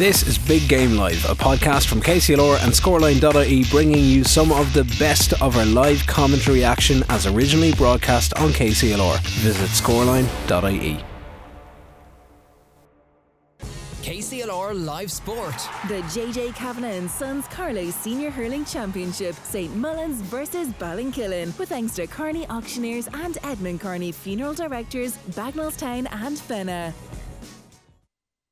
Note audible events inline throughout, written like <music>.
This is Big Game Live, a podcast from KCLR and Scoreline.ie bringing you some of the best of our live commentary action as originally broadcast on KCLR. Visit Scoreline.ie. KCLR Live Sport. The JJ Kavanagh and Sons Carlow Senior Hurling Championship, St Mullins versus Ballinkillen, with thanks to Carney Auctioneers and Edmund Carney Funeral Directors, Bagnallstown and Fenagh.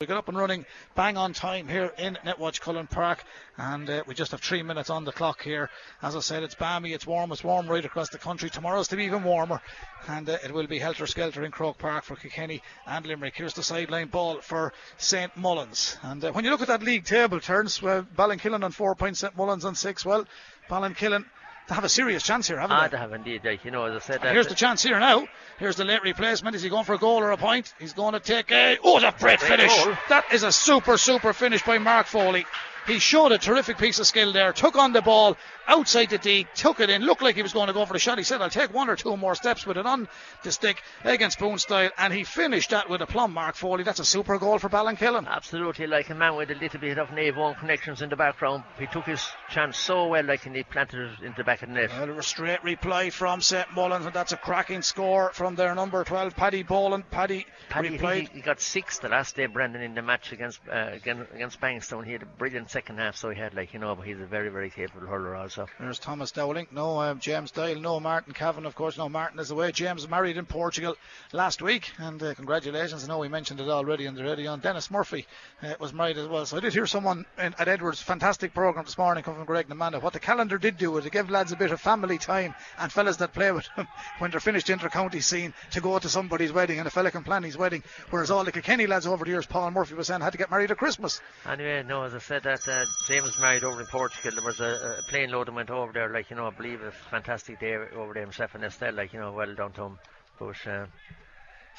We got up and running bang on time here in Netwatch Cullen Park, and uh, we just have three minutes on the clock here. As I said, it's balmy, it's warm, it's warm right across the country. Tomorrow's to be even warmer, and uh, it will be helter skelter in Croke Park for Kilkenny and Limerick. Here's the sideline ball for St Mullins, and uh, when you look at that league table, turns well, Ballinkillen on four points, St Mullins on six. Well, Ballinkillen they have a serious chance here, haven't ah, they? they have indeed. Like, you know, as I said, here's the chance here now. Here's the late replacement. Is he going for a goal or a point? He's going to take a. Oh, a great finish! Goal. That is a super, super finish by Mark Foley. He showed a terrific piece of skill there. Took on the ball outside the D, took it in, looked like he was going to go for the shot. He said, I'll take one or two more steps with it on the stick against Spoon style, and he finished that with a plum, Mark Foley. That's a super goal for Ballinkillen. Absolutely, like a man with a little bit of Naomh Eoin connections in the background. He took his chance so well, like, and he planted it into the back of the net. Well, a straight reply from St. Mullins, and that's a cracking score from their number 12, Paddy Boland. Paddy, Paddy replied. He, he, got six the last day, Brendan, in the match against uh, against, against Bagnallstown. He had a brilliant second half, so he had, like, you know, but he's a very, very capable hurler also also. There's Thomas Dowling, no um, James Doyle, no Martin Cavan, of course, no Martin is away. James married in Portugal last week, and uh, congratulations. I know we mentioned it already on the radio. And Dennis Murphy uh, was married as well. So I did hear someone in, at Edwards' fantastic program this morning come from Greg and Amanda. What the calendar did do was to give lads a bit of family time and fellas that play with them <laughs> when they're finished inter-county scene to go to somebody's wedding and a fella can plan his wedding. Whereas all the Kilkenny lads over the years, Paul Murphy was saying, had to get married at Christmas. Anyway, no, as I said, that uh, James married over in Portugal. There was a, a plane load that went over there, like, you know, I believe a fantastic day over there himself and Estelle, like, you know, well done to him. But, uh,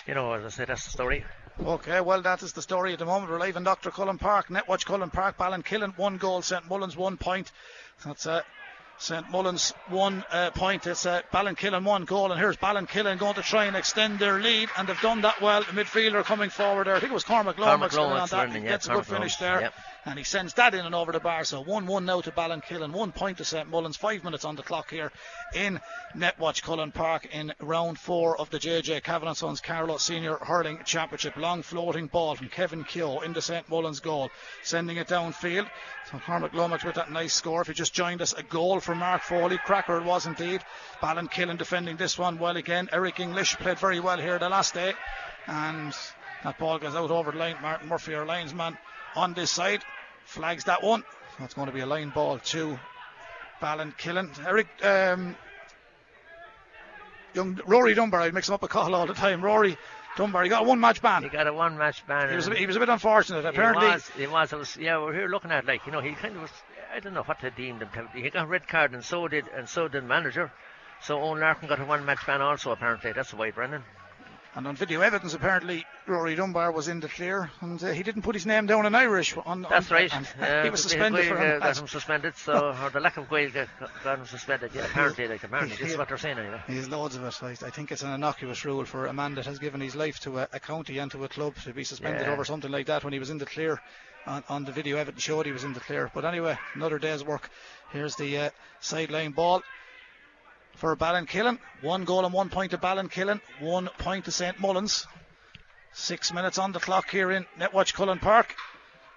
you know, as I said, that's the story. Okay, well, that is the story at the moment. We're live in Dr. Cullen Park, Netwatch Cullen Park, Ballinkillen, one goal, St Mullins, one point. That's uh, St Mullins one uh, point. It's uh, Ballinkillen one goal, and here's Ballinkillen going to try and extend their lead, and they've done that well. The midfielder coming forward there. I think it was Cormac Lomax on that. He gets a good finish there. Yep and he sends that in and over the bar. So 1 1 now to Ballinkillen, one point to St Mullins, five minutes on the clock here in Netwatch Cullen Park in round four of the JJ Kavanagh Sons Carlow Senior Hurling Championship. Long floating ball from Kevin Keogh into St Mullins goal, sending it downfield. So Cormac Lomax with that nice score. If you just joined us, a goal for Mark Foley. Cracker it was indeed. Ballinkillen defending this one well again. Eric English played very well here the last day. And that ball goes out over the line. Martin Murphy, our linesman, on this side. Flags that one. That's going to be a line ball to Ballinkillen. Eric, um, young Rory Dunbar, I mix him up a call all the time. Rory Dunbar, he got a one match ban. He got a one match ban. He was, a, he was a bit unfortunate. Apparently, he was. He was, was. Yeah, we're here looking at like you know he kind of was. I don't know what they deemed him. He got a red card, and so did and so did manager. So Owen Larkin got a one match ban also. Apparently, that's the way, Brendan. And on video evidence, apparently Rory Dunbar was in the clear, and uh, he didn't put his name down in Irish. On, That's on, right. Uh, he was suspended for him. got him suspended, so or the lack of Gael got, got him suspended. Yeah, apparently, like apparently, this is what they're saying anyway. There's loads of it. I, I, think it's an innocuous rule for a man that has given his life to a, a county and to a club to be suspended yeah. over something like that when he was in the clear. On, on, the video evidence showed he was in the clear. But anyway, another day's work. Here's the uh, sideline ball for Ballinkillen. One goal and one point to Ballinkillen. One point to St Mullins. Six minutes on the clock here in Netwatch Cullen Park.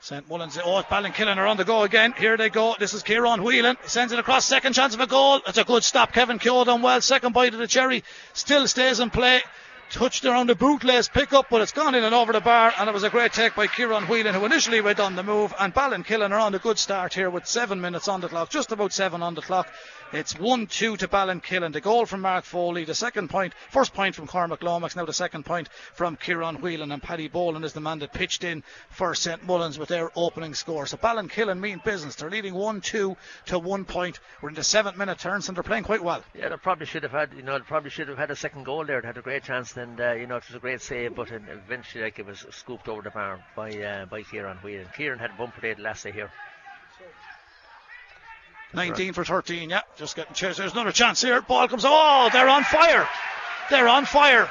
St Mullins, oh, Ballinkillen are on the go again. Here they go. This is Kieran Whelan. He sends it across. Second chance of a goal. It's a good stop. Kevin Keogh done well. Second bite of the cherry. Still stays in play. Touched around the bootlace pickup, but it's gone in and over the bar. And it was a great take by Kieran Whelan, who initially went on the move. And Ballinkillen are on a good start here with seven minutes on the clock. Just about seven on the clock. It's 1 2 to Ballinkillen. The goal from Mark Foley, the second point, first point from Cormac Lomax, now the second point from Kieran Whelan. And Paddy Boland is the man that pitched in for St Mullins with their opening score. So Ballinkillen mean business. They're leading 1 2 to 1 point. We're in the seventh minute turns and they're playing quite well. Yeah, they probably should have had, you know, they probably should have had a second goal there. They had a great chance and, uh, you know, it was a great save, but eventually like, it was scooped over the bar by, uh, by Kieran Whelan. Kieran had one parade last year. 19 right. for 13. Yeah, just getting chased. There's another chance here. Ball comes. Oh, they're on fire. They're on fire.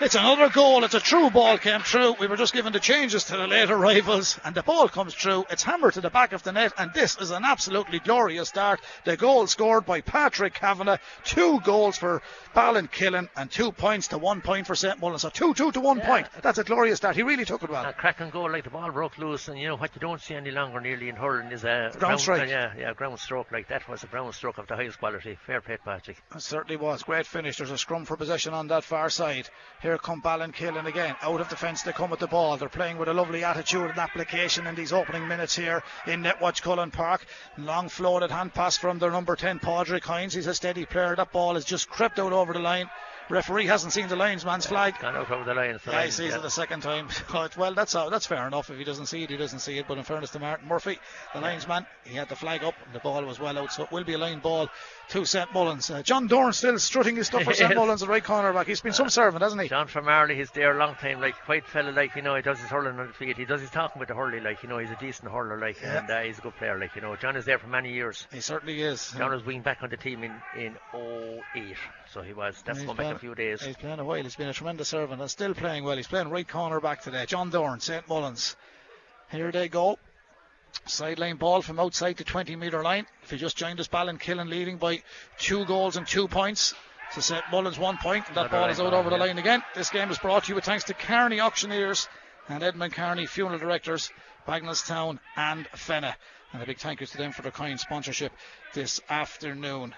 It's another goal. It's a true ball came through. We were just given the changes to the later rivals, and the ball comes through. It's hammered to the back of the net, and this is an absolutely glorious start. The goal scored by Patrick Kavanagh. Two goals for Ballinkillen and two points to one point for St. Mullins. So two, two to one Yeah. point. That's a glorious start. He really took it well. A cracking goal like the ball broke loose, and you know what you don't see any longer nearly in hurling is a Ground strike. uh, yeah, yeah, ground stroke like that was a ground stroke of the highest quality. Fair play, Patrick. It certainly was. Great finish. There's a scrum for possession on that far side. Here come Ballinkillen again. Out of defence, they come with the ball. They're playing with a lovely attitude and application in these opening minutes here in Netwatch Cullen Park. Long floated hand pass from their number 10, Padraig Hines. He's a steady player. That ball has just crept out over the line. Referee hasn't seen the linesman's flag. Gone out over the line. so Yeah, he sees yeah. it the second time. <laughs> Well, that's uh, that's fair enough. If he doesn't see it, he doesn't see it. But in fairness to Martin Murphy, the linesman, he had the flag up and the ball was well out. So it will be a line ball to St Mullins. Uh, John Dorn still strutting his stuff for St. <laughs> Mullins at right corner back. He's been some servant, hasn't he? John from Marley, he's there a long time, like quite fella, like you know, he does his hurling on the field. He does his talking with the hurley, like you know, he's a decent hurler, like, Yeah. and uh, he's a good player, like you know. John is there for many years. He certainly is. John was wing back on the team in in 08, so he was. That's He's going back playing- a few days. He's playing a while. He's been a tremendous servant and still playing well. He's playing right corner back today. John Dorn, St Mullins. Here they go. Sideline ball from outside the 20 metre line. If you just joined us, Ballinkillen leading by two goals and two points. So St Mullins one point. And that ball is out ball, over the line again. This game is brought to you with thanks to Carney Auctioneers and Edmund Carney Funeral Directors, Bagnallstown and Fenagh. And a big thank you to them for their kind sponsorship this afternoon.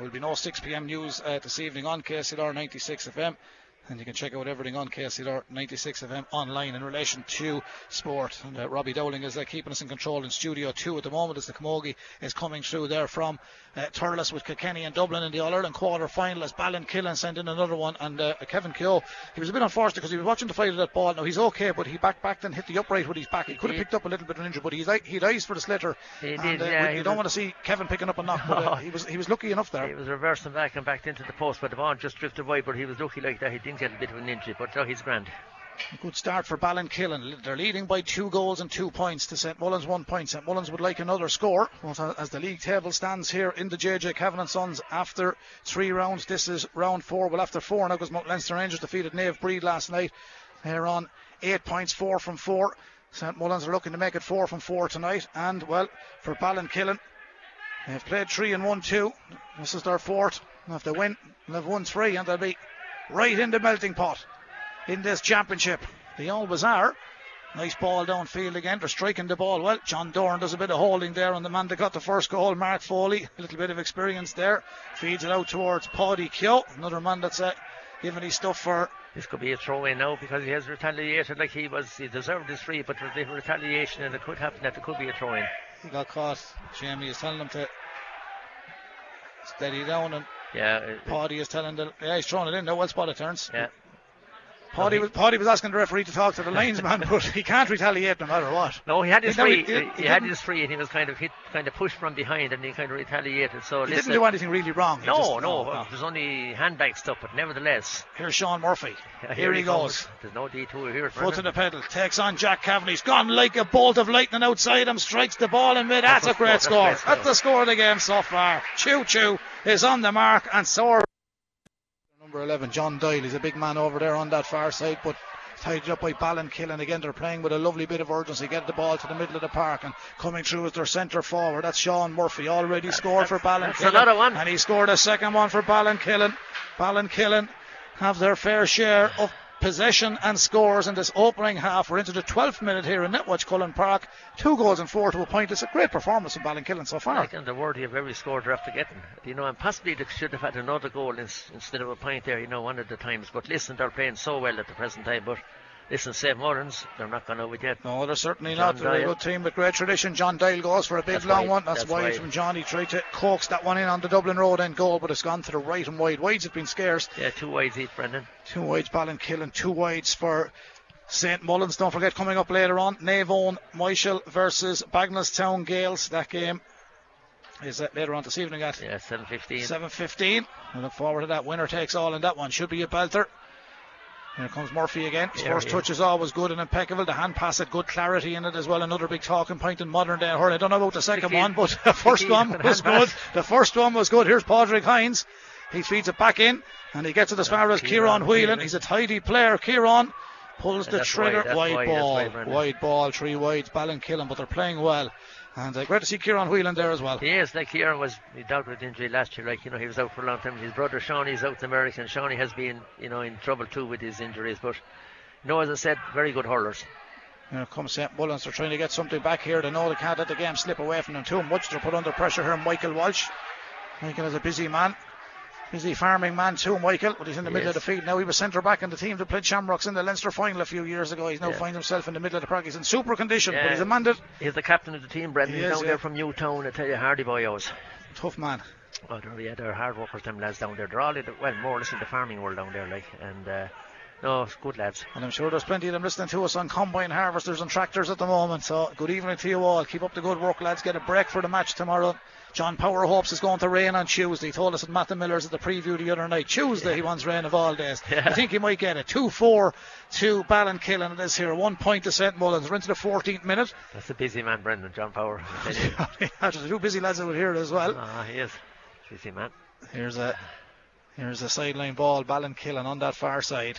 There will be no 6 p.m. news uh, this evening on KCLR 96 FM. And you can check out everything on KCLR 96 FM online in relation to sport. And uh, Robbie Dowling is uh, keeping us in control in Studio 2 at the moment as the Camogie is coming through there from uh, Thurles with Kilkenny and Dublin in the All Ireland quarter final as Ballinkillen sent in another one. And uh, Kevin Keogh, he was a bit unfortunate because he was watching the fight of that ball. Now he's okay, but he backed back and hit the upright with his back. He could have picked up a little bit of an injury, but he's, he eyes for the slitter. He and, did, uh, yeah, we- you don't want to see Kevin picking up a knock, but uh, <laughs> he was he was lucky enough there. He was reversing back and backed into the post, but the ball just drifted wide. But he was lucky like that. He didn't get a bit of an injury, but no, he's grand. Good start for Ballinkillen. They're leading by two goals and two points to St Mullins one point. St Mullins would like another score. As the league table stands here in the JJ Kavanagh and Sons after three rounds, this is round four. Well, after four now because Leinster Rangers defeated Naomh Bríd last night. They're on eight points, four from four. St Mullins are looking to make it four from four tonight. And well, for Ballinkillen, they've played three and won two. This is their fourth. And if they win, they've won three, and they'll be right in the melting pot in this championship. They always are. Nice ball downfield again. They're striking the ball well. John Dorn does a bit of holding there on the man that got the first goal, Mark Foley. A little bit of experience there. Feeds it out towards Paddy Keogh, another man that's uh, giving his stuff for. This could be a throw in now because he has retaliated like he was. He deserved his free, but there's a retaliation, and it could happen that it could be a throw in. He got caught. Jamie is telling him to steady down, and Yeah, uh, Paddy is telling the. Yeah, he's throwing it in. No, well spotted turns. yeah. Paddy was, Paddy was asking the referee to talk to the linesman, but he can't retaliate no matter what. No, he had his He- free. He, he he had his free, and he was kind of hit, kind of pushed from behind, and he kind of retaliated. So He listen, didn't do anything really wrong. No, just- no, oh, there's only handbag stuff, but nevertheless, Here's Sean Murphy. <laughs> yeah, Here, he goes. comes. There's no detour here. Foot to the pedal. Takes on Jack Kavanagh. He's gone like a bolt of lightning outside him. Strikes the ball in mid. That's, That's a great score, that's That's the score of the game so far. Choo Choo is on the mark and so are number 11, John Doyle. He's a big man over there on that far side, but tied up by Ballinkillen. Again, they're playing with a lovely bit of urgency. Get the ball to the middle of the park and coming through as their centre forward. That's Sean Murphy. Already scored for Ballinkillen. another one. And he scored a second one for Ballinkillen. Ballinkillen have their fair share of possession and scores in this opening half. We're into the 12th minute here in Netwatch Cullen Park. Two goals and four to a point. It's a great performance from Ballinkillen so far. And they're worthy of every score they're after getting. You know, and possibly they should have had another goal ins- instead of a point there, you know, one of the times. But listen, they're playing so well at the present time. But listen, St. Mullins, they're not going over yet. No, they're certainly John not. They're a Doyle. good team with great tradition. John Doyle goes for a big That's long wide. one. That's, That's wide, wide. from John. He tried to coax that one in on the Dublin Road end goal, but it's gone to the right and wide. Wides have been scarce. Yeah, two wides each, Brendan. Two wides, Ballinkillen, two wides for St Mullins. Don't forget, coming up later on, Naomh Eoin Michael versus Bagnallstown Gales. That game is uh, later on this evening at Yeah, 7.15. 7.15. I look forward to that. Winner takes all in that one. Should be a belter. Here comes Murphy again. His There first he touch is always good and impeccable. The hand pass had good clarity in it as well. Another big talking point in modern day hurling. I don't know about the second one, but the first one was good. The first one was good. Here's Padraig Hines. He feeds it back in, and he gets it as far as Kieran Kieran Whelan. He's a tidy player. Kieran pulls Yeah, the trigger. wide, that's wide, wide, ball. wide, ball, three wides. Ballinkillen, but they're playing well. And uh, great to see Kieran Whelan there as well. He is like Kieran was dealt with injury last year. Like you know, he was out for a long time. His brother Shawnee's out in America, and Shawnee has been you know in trouble too with his injuries. But you know, as I said, very good hurlers. Here comes St. Mullins. They're trying to get something back here. They know they can't let the game slip away from them too much. They're put under pressure here. Michael Walsh. Michael is a busy man. Busy farming man too, Michael, but he's in the middle of the field now. He was centre back in the team that played Shamrocks in the Leinster final a few years ago. He's now Yeah. finds himself in the middle of the park. He's in super condition, but Yeah. he's a man that He's the captain of the team, Brendan. He He's is, down yeah. there from Newtown. I tell you, Hardy boy, always. tough man. Oh, they're, yeah, they're hard workers, them lads down there. They're all in the, well, more or less in the farming world down there, like, and uh, no, good lads. And I'm sure there's plenty of them listening to us on combine harvesters and tractors at the moment. So good evening to you all. Keep up the good work, lads. Get a break for the match tomorrow. John Power hopes it's going to rain on Tuesday. He told us at Matt the Miller's at the preview the other night. Tuesday he wants rain of all days. Yeah. I think he might get it. 2 4 to Ballinkillen. It is here. One point to St Mullins. We're into the 14th minute. That's a busy man, Brendan. John Power. I tell you. There's two busy lads out here as well. Ah, he is. Busy man. Here's a here's a sideline ball, Ballinkillen on that far side.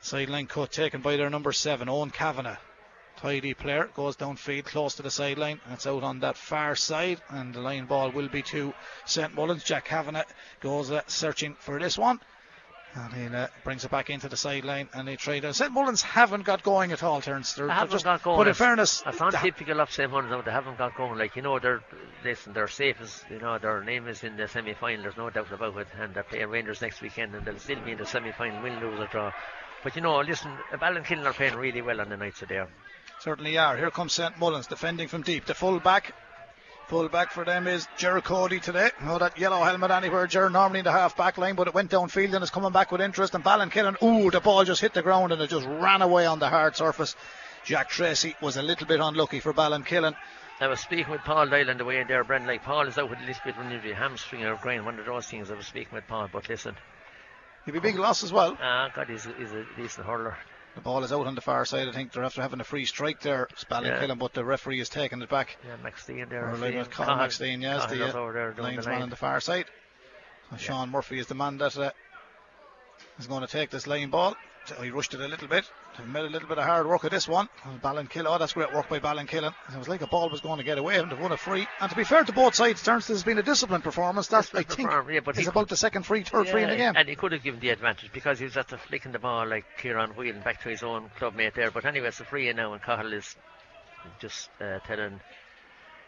Sideline cut taken by their number seven, Owen Kavanagh. Tidy player goes downfield close to the sideline it's out on that far side and the line ball will be to St Mullins. Jack Kavanagh goes uh, searching for this one and he uh, brings it back into the sideline and they trade to. St Mullins haven't got going at all, Terence. They're, They haven't just, got going. But in That's- fairness, That's they typical of St. Mullins. They haven't got going. Like, you know, they're, listen, they're safe as, you know, their name is in the semi final. There's no doubt about it. And they're playing Rangers next weekend and they'll still be in the semi final, win, lose, or draw. But, you know, listen, Ballinkillen are playing really well on the nights of there. Certainly are. Here comes St Mullins defending from deep. The full back. Full back for them is Ger Cody today. Oh, that yellow helmet anywhere. Ger normally in the half back line, but it went downfield and is coming back with interest. And Ballinkillen, ooh, the ball just hit the ground and it just ran away on the hard surface. Jack Tracy was a little bit unlucky for Ballinkillen. I was speaking with Paul Doyle on the way in there, Brendan. Like, Paul is out with a little bit of an injury, hamstring or groin, one of those things. I was speaking with Paul, but listen, He'd be big loss as well. ah, God, he's, he's a decent hurler. The ball is out on the far side. I think they're after having a free strike there, it's Ballinkillen, Yeah. but the referee is taking it back. Yeah, McSteen there. Or I like see. Colin Cahill- yes, the there linesman line. on the far side. So Sean Murphy is the man that uh, is going to take this line ball. He rushed it a little bit. Made a little bit of hard work of this one. Ballinkillen, oh, that's great work by Ballinkillen. It was like a ball was going to get away and they've won a free. And to be fair to both sides, Terence, this has been a disciplined performance. That's, I think, yeah, but he about the second free, third free in the game. And he could have given the advantage because he was at the flicking the ball like Kieran Whelan back to his own clubmate there. But anyway, it's a free in now, and Cahill is just uh, telling,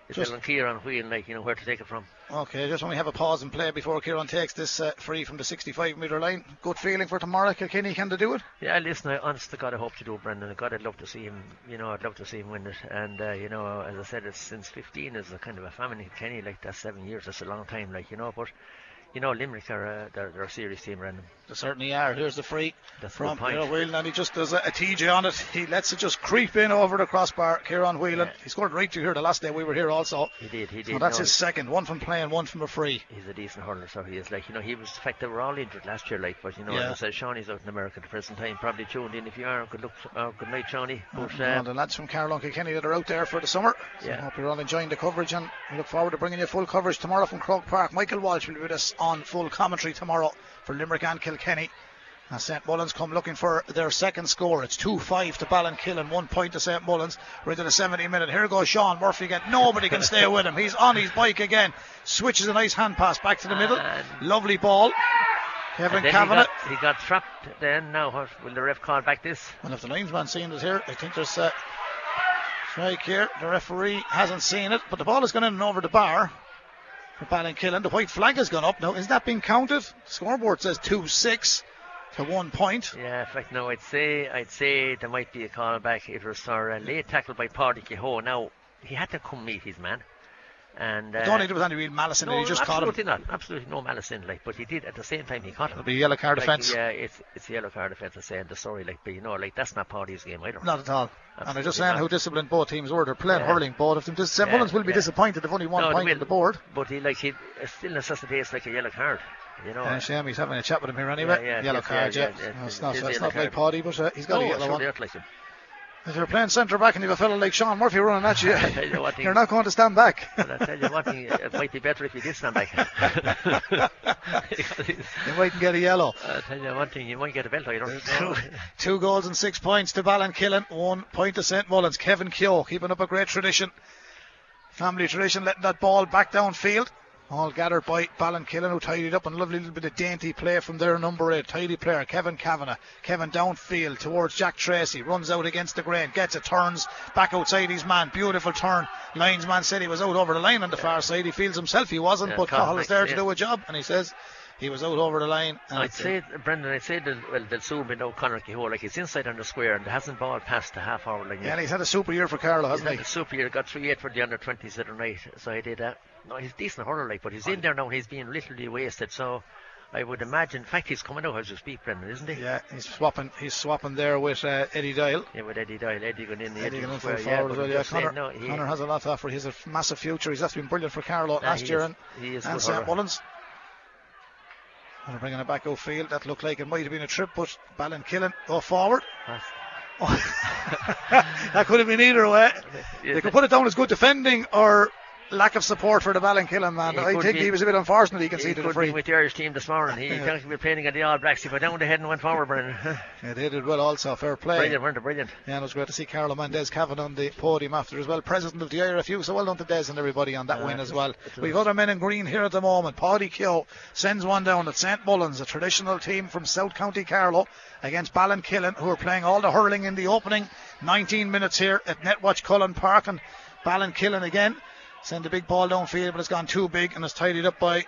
is Just- telling Kieran Whelan like you know where to take it from. Okay, just when we have a pause and play before Kieran takes this uh, free from the 65 metre line. Good feeling for tomorrow. Kilkenny, can they do it? Yeah, listen, I honest to God, I hope to do it, Brendan. God, I'd love to see him. You know, I'd love to see him win it. And uh, you know, as I said, it's since 15 is a kind of a famine in Kenny. Like that's seven years. That's a long time. Like you know, but you know, Limerick are uh, they're, they're a serious team, Brendan. They certainly are. Here's the free That's from. Kieran Whelan, and he just does a, a TJ on it. He lets it just creep in over the crossbar. Kieran Whelan. Yeah. He scored right through here the last day we were here also. He did. He did. So that's no, his second. One from playing, one from a free. he's a decent hurler, so he is. Like you know, he was. In fact, they were all injured last year. Like, but you know, Yeah. as I said, Shawnee's out in America at the present time. Probably tuned in. If you are, good luck. Uh, good night, Shawnee. But, Well, uh, the lads from Carlow Kilkenny that are out there for the summer. So Yeah. I hope you're all enjoying the coverage and we look forward to bringing you full coverage tomorrow from Croke Park. Michael Walsh will be with us on full commentary tomorrow for Limerick and Kilkenny. As St Mullins come looking for their second score. It's 2 5 to Ballinkillen, one point to St Mullins. We're into the 70 minute. Here goes Sean Murphy again. Nobody can stay with him. He's on his bike again. Switches a nice hand pass back to the middle. And- Lovely ball. Kevin and then he Kavanagh. got, he got trapped. Then now, what, will the ref call back this? And if the linesman seen it here, I think there's a strike here. The referee hasn't seen it, but the ball has gone in and over the bar for Ballinkillen. The white flag has gone up now. Is that being counted? Scoreboard says 2 6 to one point. Yeah, in fact, no, I'd say I'd say there might be a call back if it was a late tackle by Paddy Kehoe. Now he had to come meet his man, and uh, I don't think there was any real malice in no, it. He just caught him. absolutely not, absolutely no malice in like, but he did at the same time he caught him. It'll be a yellow card Like, offence. Yeah, it's it's a yellow card offence. I say, and the sorry, like, but you know, like that's not part of his game either. Not at all. and I'm just Absolutely saying not. how disciplined both teams were. They're playing Yeah. hurling, both of them. Dis-. Yeah, Mullins will be yeah. disappointed if only one No, point will. on the board. But he like he still necessitates like a yellow card. You know. Uh, shame he's having a chat with him here anyway. Yeah, yeah, yellow card, yeah, yeah. yeah, No, it's it not, it's not like. Paddy, but uh, he's got no, a yellow one. they aren't like him. If you're playing centre back and you've a fella like Sean Murphy running at you, <laughs> you what, <laughs> you're not going to stand back. <laughs> But I tell you one thing, uh, it might be better if you did stand back. You might get a yellow. I tell you one thing, you might get a belt. I don't Two, two goals and six points to Ballinkillen, one point to St Mullins. Kevin Keogh keeping up a great tradition. Family tradition, letting that ball back downfield. All gathered by Ballinkillen, who tidied up and a lovely little bit of dainty play from their number eight. Tidy player, Kevin Kavanagh. Kevin downfield towards Jack Tracy. Runs out against the grain. Gets it, turns back outside his man. Beautiful turn. Linesman said he was out over the line on the far side. He feels himself he wasn't, Yeah, but Cahill Cahill is there to do a job, and he says he was out over the line. and I'd say, Brendan, I'd say that, well, there'll soon be no Conor Kehoe. Like, he's inside on the square and hasn't ball past the half hour line Yeah, he's had a super year for Carlow, He's hasn't had he? a super year, got 3 8 for the under 20s the other night, so he did that. No, he's a decent hurler, like, but he's in there now and he's being literally wasted, so I would imagine, in fact, he's coming out as we speak, Brendan, isn't he? Yeah, he's swapping. He's swapping there with uh, Eddie Doyle. Yeah, with Eddie Doyle, Eddie going in the Eddie going in for the yeah, forward as well. Yeah, just Connor, no, he, Connor has a lot to offer. He's a massive future. He's actually been brilliant for Carlow Yeah, last year is. and, he is and St. Mullins. And bringing it back outfield. That looked like it might have been a trip, but Ballinkillen go forward. <laughs> that could have been either way. <laughs> They could put it down as good defending or lack of support for the Ballinkillen man. He I think be- he was a bit unfortunate. He He conceded a could free. with the Irish team this morning. He <laughs> Yeah. could be playing against the All Blacks. He put down the head and went forward, Brendan. <laughs> Yeah, they did well also. Fair play. brilliant, weren't they? Brilliant. Yeah, and it was great to see Carlow man Des Kavanagh on the podium after as well. President of the IRFU, so well done to Des and everybody on that win as well. We've other men in green here at the moment. Paddy Keogh sends one down at St Mullins, a traditional team from South County Carlow against Ballinkillen, who are playing all the hurling in the opening 19 minutes here at Netwatch Cullen Park. And Ballinkillen again send a big ball downfield, but it's gone too big and it's tidied up by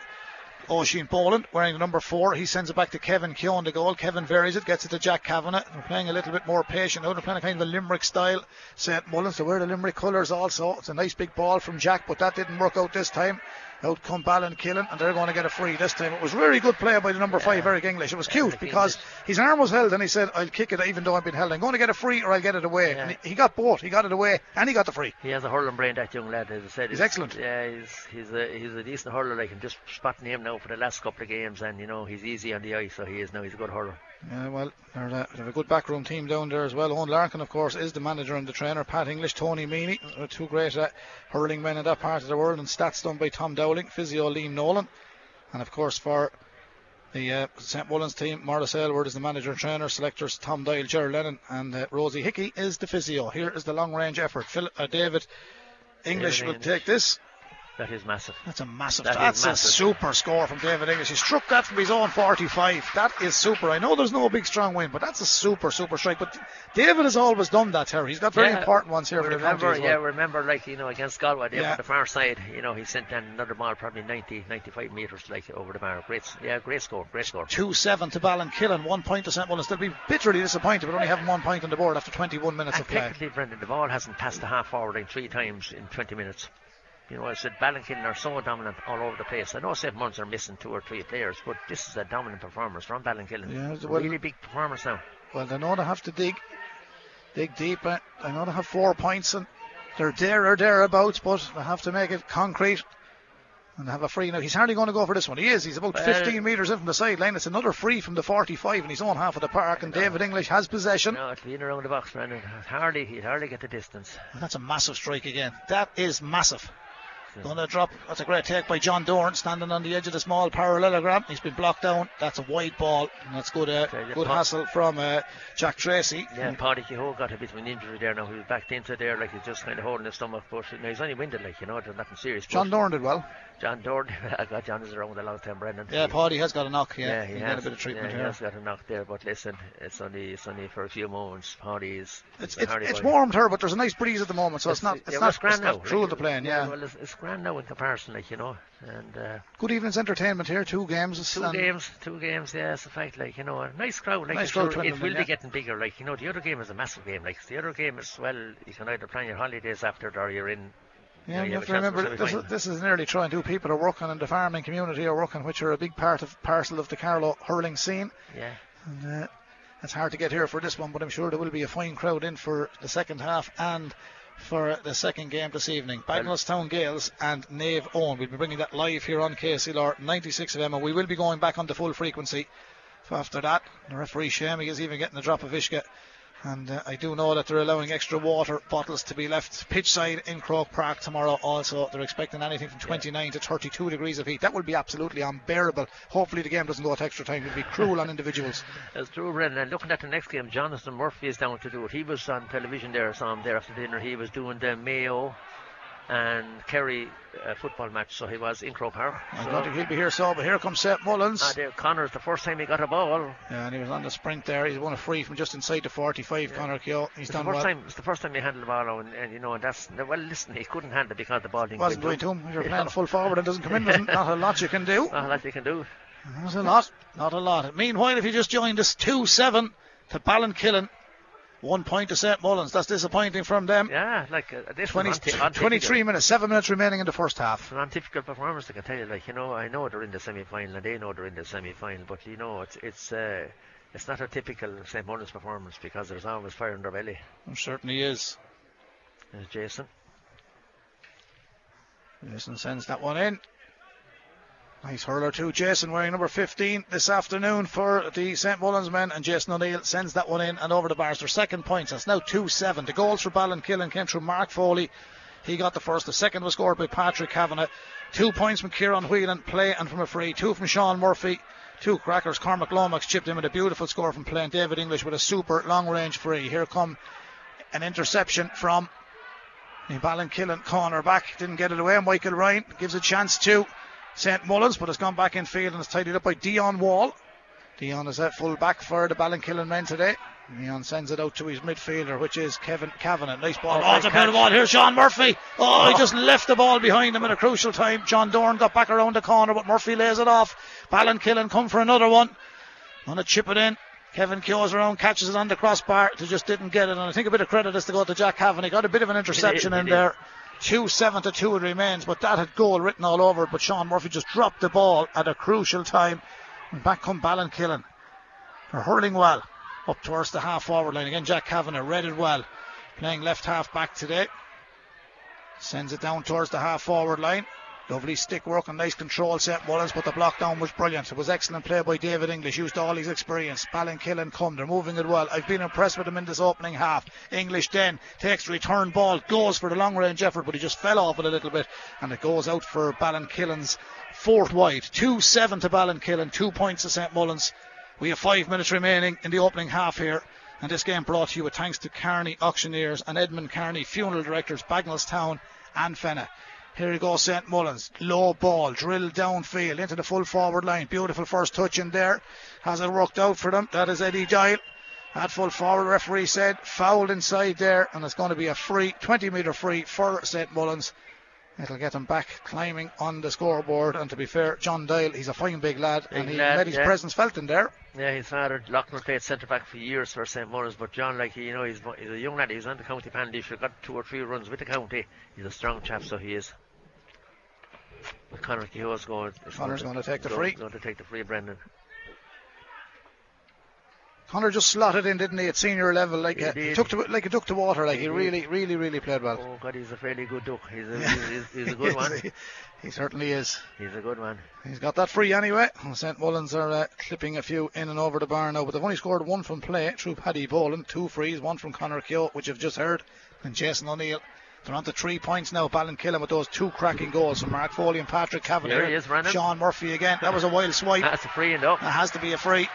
Oisin Boland wearing the number four. He sends it back to Kevin Keogh, the goal. Kevin varies it, gets it to Jack Kavanagh. They're playing a little bit more patient now. They're playing a kind of a Limerick style. St Mullins, they wear the Limerick colours also. It's a nice big ball from Jack, but that didn't work out this time. Out come Ballinkillen, and they're going to get a free this time. It was really good play by the number five, Eric English. It was cute because his arm was held, and he said, "I'll kick it even though I've been held. I'm going to get a free, or I'll get it away." Yeah. And he, he got both. He got it away, and he got the free. He has a hurling brain, that young lad. As I said, He's excellent. Yeah, he's he's a he's a decent hurler. Like I'm just spotting him now for the last couple of games, and you know he's easy on the ice, so he is now. He's a good hurler. Yeah, well, they're, uh, they have a good backroom team down there as well. Owen Larkin, of course, is the manager and the trainer. Pat English, Tony Meany, uh, two great uh, hurling men in that part of the world, and stats done by Tom Dowling, physio Liam Nolan, and of course for the uh, St Mullins team, Morris Aylward is the manager and trainer. Selectors Tom Doyle, Gerald Lennon, and uh, Rosie Hickey is the physio. Here is the long range effort. Phil, uh, David English David will English. take this. That is massive. That's a massive. That that's massive. a super score from David English. He struck that from his own 45. That is super. I know there's no big strong win, but that's a super super strike. But David has always done that. Terry. He's got very Yeah, important ones here for the remember, county well. yeah, remember like you know against Galway Yeah. on the far side, you know he sent down another ball probably 90, 95 meters like over the bar. Great, yeah, great score, great score. Two seven to Ballinkillen, one point to St Mullins. They'll be bitterly disappointed, but only having one point on the board after 21 minutes And of play. technically, Brendan, the ball hasn't passed the half forward line three times in 20 minutes. You know, I said Ballinkillen are so dominant all over the place. I know St. Mullins are missing two or three players, but this is a dominant performance from Ballinkillen. Yeah, well- really big performance now. Well, they know they have to dig, dig deep. Eh? I know they have four points and they're there or thereabouts, but they have to make it concrete. And have a free now. He's hardly going to go for this one. He is. He's about Well- 15 metres in from the sideline. It's another free from the 45 in his own half of the park. And David English has possession. No, it's been around the box, Brendan. Hardly, he'd hardly get the distance. And that's a massive strike again. That is massive. Going to drop. That's a great take by John Dorn, standing on the edge of the small parallelogram. He's been blocked down. That's a wide ball. And that's good. Uh, Okay, good hassle from uh, Jack Tracy. Yeah, Paddy Kehoe got a bit of an injury there now. He was backed into there like he's just kind of holding his stomach. But now he's only winded, like, you know, there's nothing serious. John Dorn did well. John Dorn, <laughs> I got John is around a long time, Brendan. Yeah, Paddy has got a knock. Yeah, Yeah, he, has. a bit of treatment yeah, here. He has got a knock there, but listen, it's only it's only for a few moments. Paddy is. It's it's, it's boy. warmed here, but there's a nice breeze at the moment, so it's, not it's yeah, not, it's grand it's not now. true of the plane. Yeah. Well, it's, it's grand now in comparison, like you know, and uh, Good evening's entertainment here. Two games. two games, two games. Yeah, it's a fact. Like you know, a nice crowd. Like Nice crowd, sure it will yeah. be getting bigger. Like you know, the other game is a massive game. Like the other game is well, you can either plan your holidays after it or you're in. Yeah, you you have to remember this is, this is nearly trying to people are working in the farming community are working, which are a big part of parcel of the Carlow hurling scene. Yeah. And uh, it's hard to get here for this one, but I'm sure there will be a fine crowd in for the second half and for the second game this evening. Bagnallstown Gales and Nave Owen. We'll be bringing that live here on KCLR 96 of and we will be going back on the full frequency after that. The referee Shammy is even getting the drop of Ishka And uh, I do know that they're allowing extra water bottles to be left pitch side in Croke Park tomorrow. Also, they're expecting anything from 29 yeah. to 32 degrees of heat. That will be absolutely unbearable. Hopefully, the game doesn't go to extra time. It would be cruel on individuals. <laughs> That's true, Brendan. And looking at the next game, Jonathan Murphy is down to do it. He was on television there, I saw him there after dinner. He was doing the Mayo and Kerry uh, football match, so he was in Croke Park. I don't think he'll be here, so but here comes St Mullins. Ah, there, Connor's the first time he got a ball. Yeah, and he was on the sprint there. He's won a free from just inside the 45. Yeah. Connor Keogh. He's it's done the first well. Time, it's the first time he handled the ball, and, and you know, and that's well. Listen, he couldn't handle it because the ball didn't wasn't going to him. If you're <laughs> playing full forward and doesn't come in, there's not a lot you can do. <laughs> Not a lot you can do. There's a lot, not a lot. Meanwhile, if you just joined us, two seven to Ballinkillen one point to St Mullins. That's disappointing from them. Yeah, like uh, this 20, 23 minutes, seven minutes remaining in the first half. It's an untypical performance. I can tell you, like you know, I know they're in the semi-final and they know they're in the semi-final, but you know, it's it's uh, it's not a typical St Mullins performance because there's always fire in their belly. It certainly is. There's Jason. Jason sends that one in. Nice hurler too, Jason wearing number 15 this afternoon for the St Mullins men, and Jason O'Neill sends that one in and over the bars. Their second points. It's now 2-7. The goals for Ballinkillen came through Mark Foley. He got the first. The second was scored by Patrick Kavanagh. Two points from Kieran Whelan, play and from a free. Two from Sean Murphy. Two crackers. Cormac Lomax chipped in with a beautiful score from playing David English with a super long range free. Here come an interception from the Ballinkillen corner back. Didn't get it away. Michael Ryan gives a chance to St Mullins, but it's gone back in field and it's tidied up by Dion Wall. Dion is at full back for the Ballinkillen men today. Dion sends it out to his midfielder, which is Kevin Kavanagh. Nice ball. Oh, it's a good ball. Here's Sean Murphy. Oh, oh, he just left the ball behind him at a crucial time. John Dorn got back around the corner, but Murphy lays it off. Ballinkillen come for another one. Want to chip it in. Kevin Keogh's around, catches it on the crossbar. They just didn't get it. And I think a bit of credit has to go to Jack Kavanagh. Got a bit of an interception in there. Two seven to two it remains, but that had goal written all over it. But Sean Murphy just dropped the ball at a crucial time. And back come Ballinkillen. They're hurling well up towards the half forward line. Again, Jack Kavanagh read it well. Playing left half back today. Sends it down towards the half forward line. Lovely stick work and nice control St Mullins, but the block down was brilliant. It was excellent play by David English, used all his experience. Ballinkillen come, they're moving it well. I've been impressed with him in this opening half. English then takes return ball, goes for the long range effort, but he just fell off it a little bit, and it goes out for Ballinkillen's fourth wide. 2 7 to Ballinkillen, two points to St Mullins. We have five minutes remaining in the opening half here. And this game brought to you with thanks to Carney Auctioneers and Edmund Carney Funeral Directors, Bagnallstown and Fenagh. Here he goes, St Mullins. Low ball, drilled downfield into the full forward line. Beautiful first touch in there. Has it worked out for them? That is Eddie Doyle. At full forward, referee said fouled inside there, and it's going to be a free, 20 metre free for St Mullins. It'll get him back climbing on the scoreboard. And to be fair, John Doyle, he's a fine big lad, big and he lad, made his yeah. presence felt in there. Yeah, his father, Lochner, played centre back for years for St Mullins, but John, like you know, he's, he's a young lad. He's on the county panel. He's got two or three runs with the county. He's a strong chap, so he is. But Conor Keogh's going. Connor's going to, take the free. Going to take the free, Brendan. Connor just slotted in, didn't he, at senior level? Like a, he took to like a duck to water. Like he, he really, really, really played well. Oh God, he's a fairly good duck. He's a, <laughs> he's, he's, a good one. <laughs> he, certainly is. He's a good one. He's got that free anyway. St Mullins are uh, clipping a few in and over the bar now, but they've only scored one from play through Paddy Boland, two frees, one from Connor Keogh, which you've just heard, and Jason O'Neill. They're on to three points now, Ballinkillen, with those two cracking goals from Mark Foley and Patrick Kavanagh. There he is, Brendan. Sean Murphy again. That was a wild swipe. That's a free and up. That has to be a free.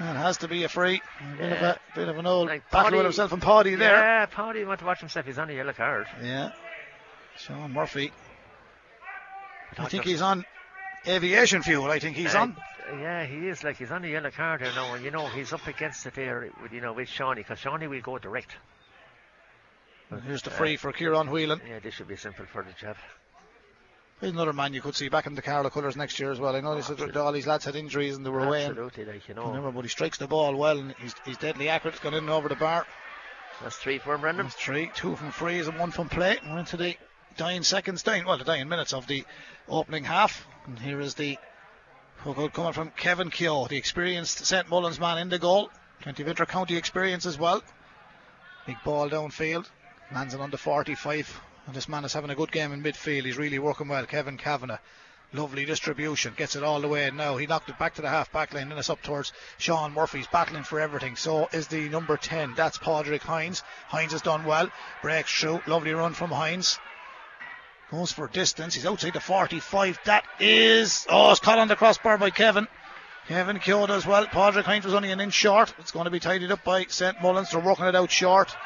It has to be a free. A bit, yeah. of, a, bit of an old like battle with himself and Paddy there. Yeah, Paddy went to watch himself. He's on a yellow card. Yeah. Sean Murphy. I think he's on aviation fuel. I think he's uh, on. Yeah, he is. Like he's on a yellow card here now, and you know he's up against it there with you know with Shawnee because Shawnee will go direct. Well, here's the free uh, for Kieran Whelan. Yeah, this should be simple for the chap. He's another man you could see back in the Carlow colours next year as well. I know oh, all these lads had injuries and they were away. Absolutely, like you know. Remember, but he strikes the ball well and he's, he's deadly accurate. He's gone in and over the bar. That's three for him, Brendan. That's three, two from frees and one from play. We're into the dying seconds, dying well, the dying minutes of the opening half. And here is the hook coming from Kevin Keogh, the experienced St Mullins man in the goal. Plenty of inter-county experience as well. Big ball downfield, it on the 45. And this man is having a good game in midfield. He's really working well. Kevin Kavanagh Lovely distribution. Gets it all the way now. He knocked it back to the half back line. Then it's up towards Sean Murphy's battling for everything. So is the number 10. That's Padraig Hines. Hines has done well. Breaks through. Lovely run from Hines. Goes for distance. He's outside the 45. That is. Oh, it's caught on the crossbar by Kevin. Kevin Kyoto as well. Padraig Hines was only an inch short. It's going to be tidied up by St. Mullins. They're working it out short.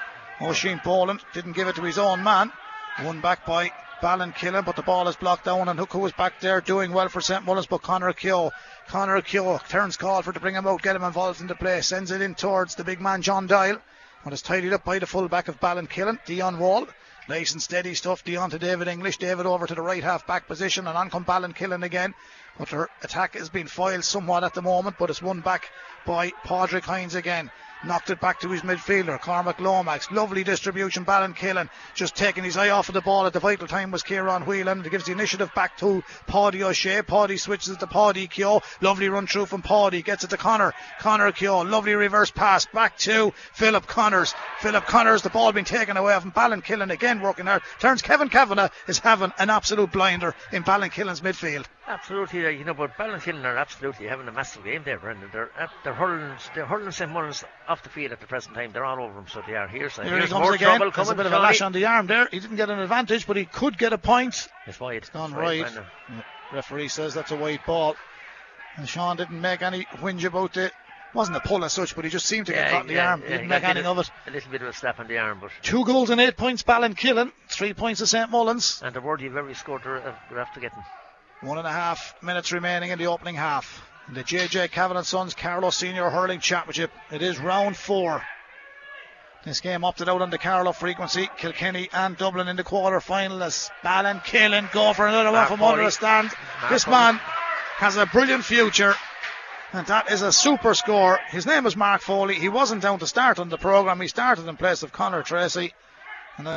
Oisin Boland didn't give it to his own man. One back by Ballinkillen, but the ball is blocked down, and who was back there doing well for St. Mullins, but Connor Keogh. Connor Keogh turns call for to bring him out, get him involved in the play, sends it in towards the big man John Doyle. And it's tidied up by the fullback of Ballinkillen, Dion Wall. Nice and steady stuff. Dion to David English. David over to the right half back position, and on come Ballinkillen again. But her attack has been foiled somewhat at the moment, but it's won back by Padraig Hines again knocked it back to his midfielder, Cormac Lomax. Lovely distribution, Ballinkillen just taking his eye off of the ball at the vital time was Kieran Whelan. It gives the initiative back to Paddy O'Shea. Paddy switches it to Paddy Keogh. Lovely run through from Paddy. Gets it to Connor. Connor Keogh. Lovely reverse pass back to Philip Connors. Philip Connors, the ball being taken away from Ballinkillen again working hard. Turns Kevin Kavanagh is having an absolute blinder in Ballinkillen's midfield. Absolutely, uh, you know, but Ballinkillen are absolutely having a massive game there, Brendan. They're uh, they're hurling they're hurling St Mullins off the field at the present time. They're all over them, so they are. Here's, Here here's he comes more again. trouble There's a bit of a lash on the arm there. He didn't get an advantage, but he could get a point. It's wide. It's gone right. Referee says that's a white ball. And Sean didn't make any whinge about it. Wasn't a pull as such, but he just seemed to get caught in the yeah, arm. yeah, didn't make any of it. A little bit of a slap on the arm, but Two goals and eight points, Ballinkillen. Three points to St. Mullins. and the word you've every scored, they're after getting. One and a half minutes remaining in the opening half. In the JJ Kavanagh and Sons Carlow Senior Hurling Championship. It is round four. This game opted out on the Carlow frequency. Kilkenny and Dublin in the quarter final as Ballinkillen go for another one from under the stand. Mark this man has a brilliant future. And that is a super score. His name is Mark Foley. He wasn't down to start on the programme. He started in place of Connor Tracy. And then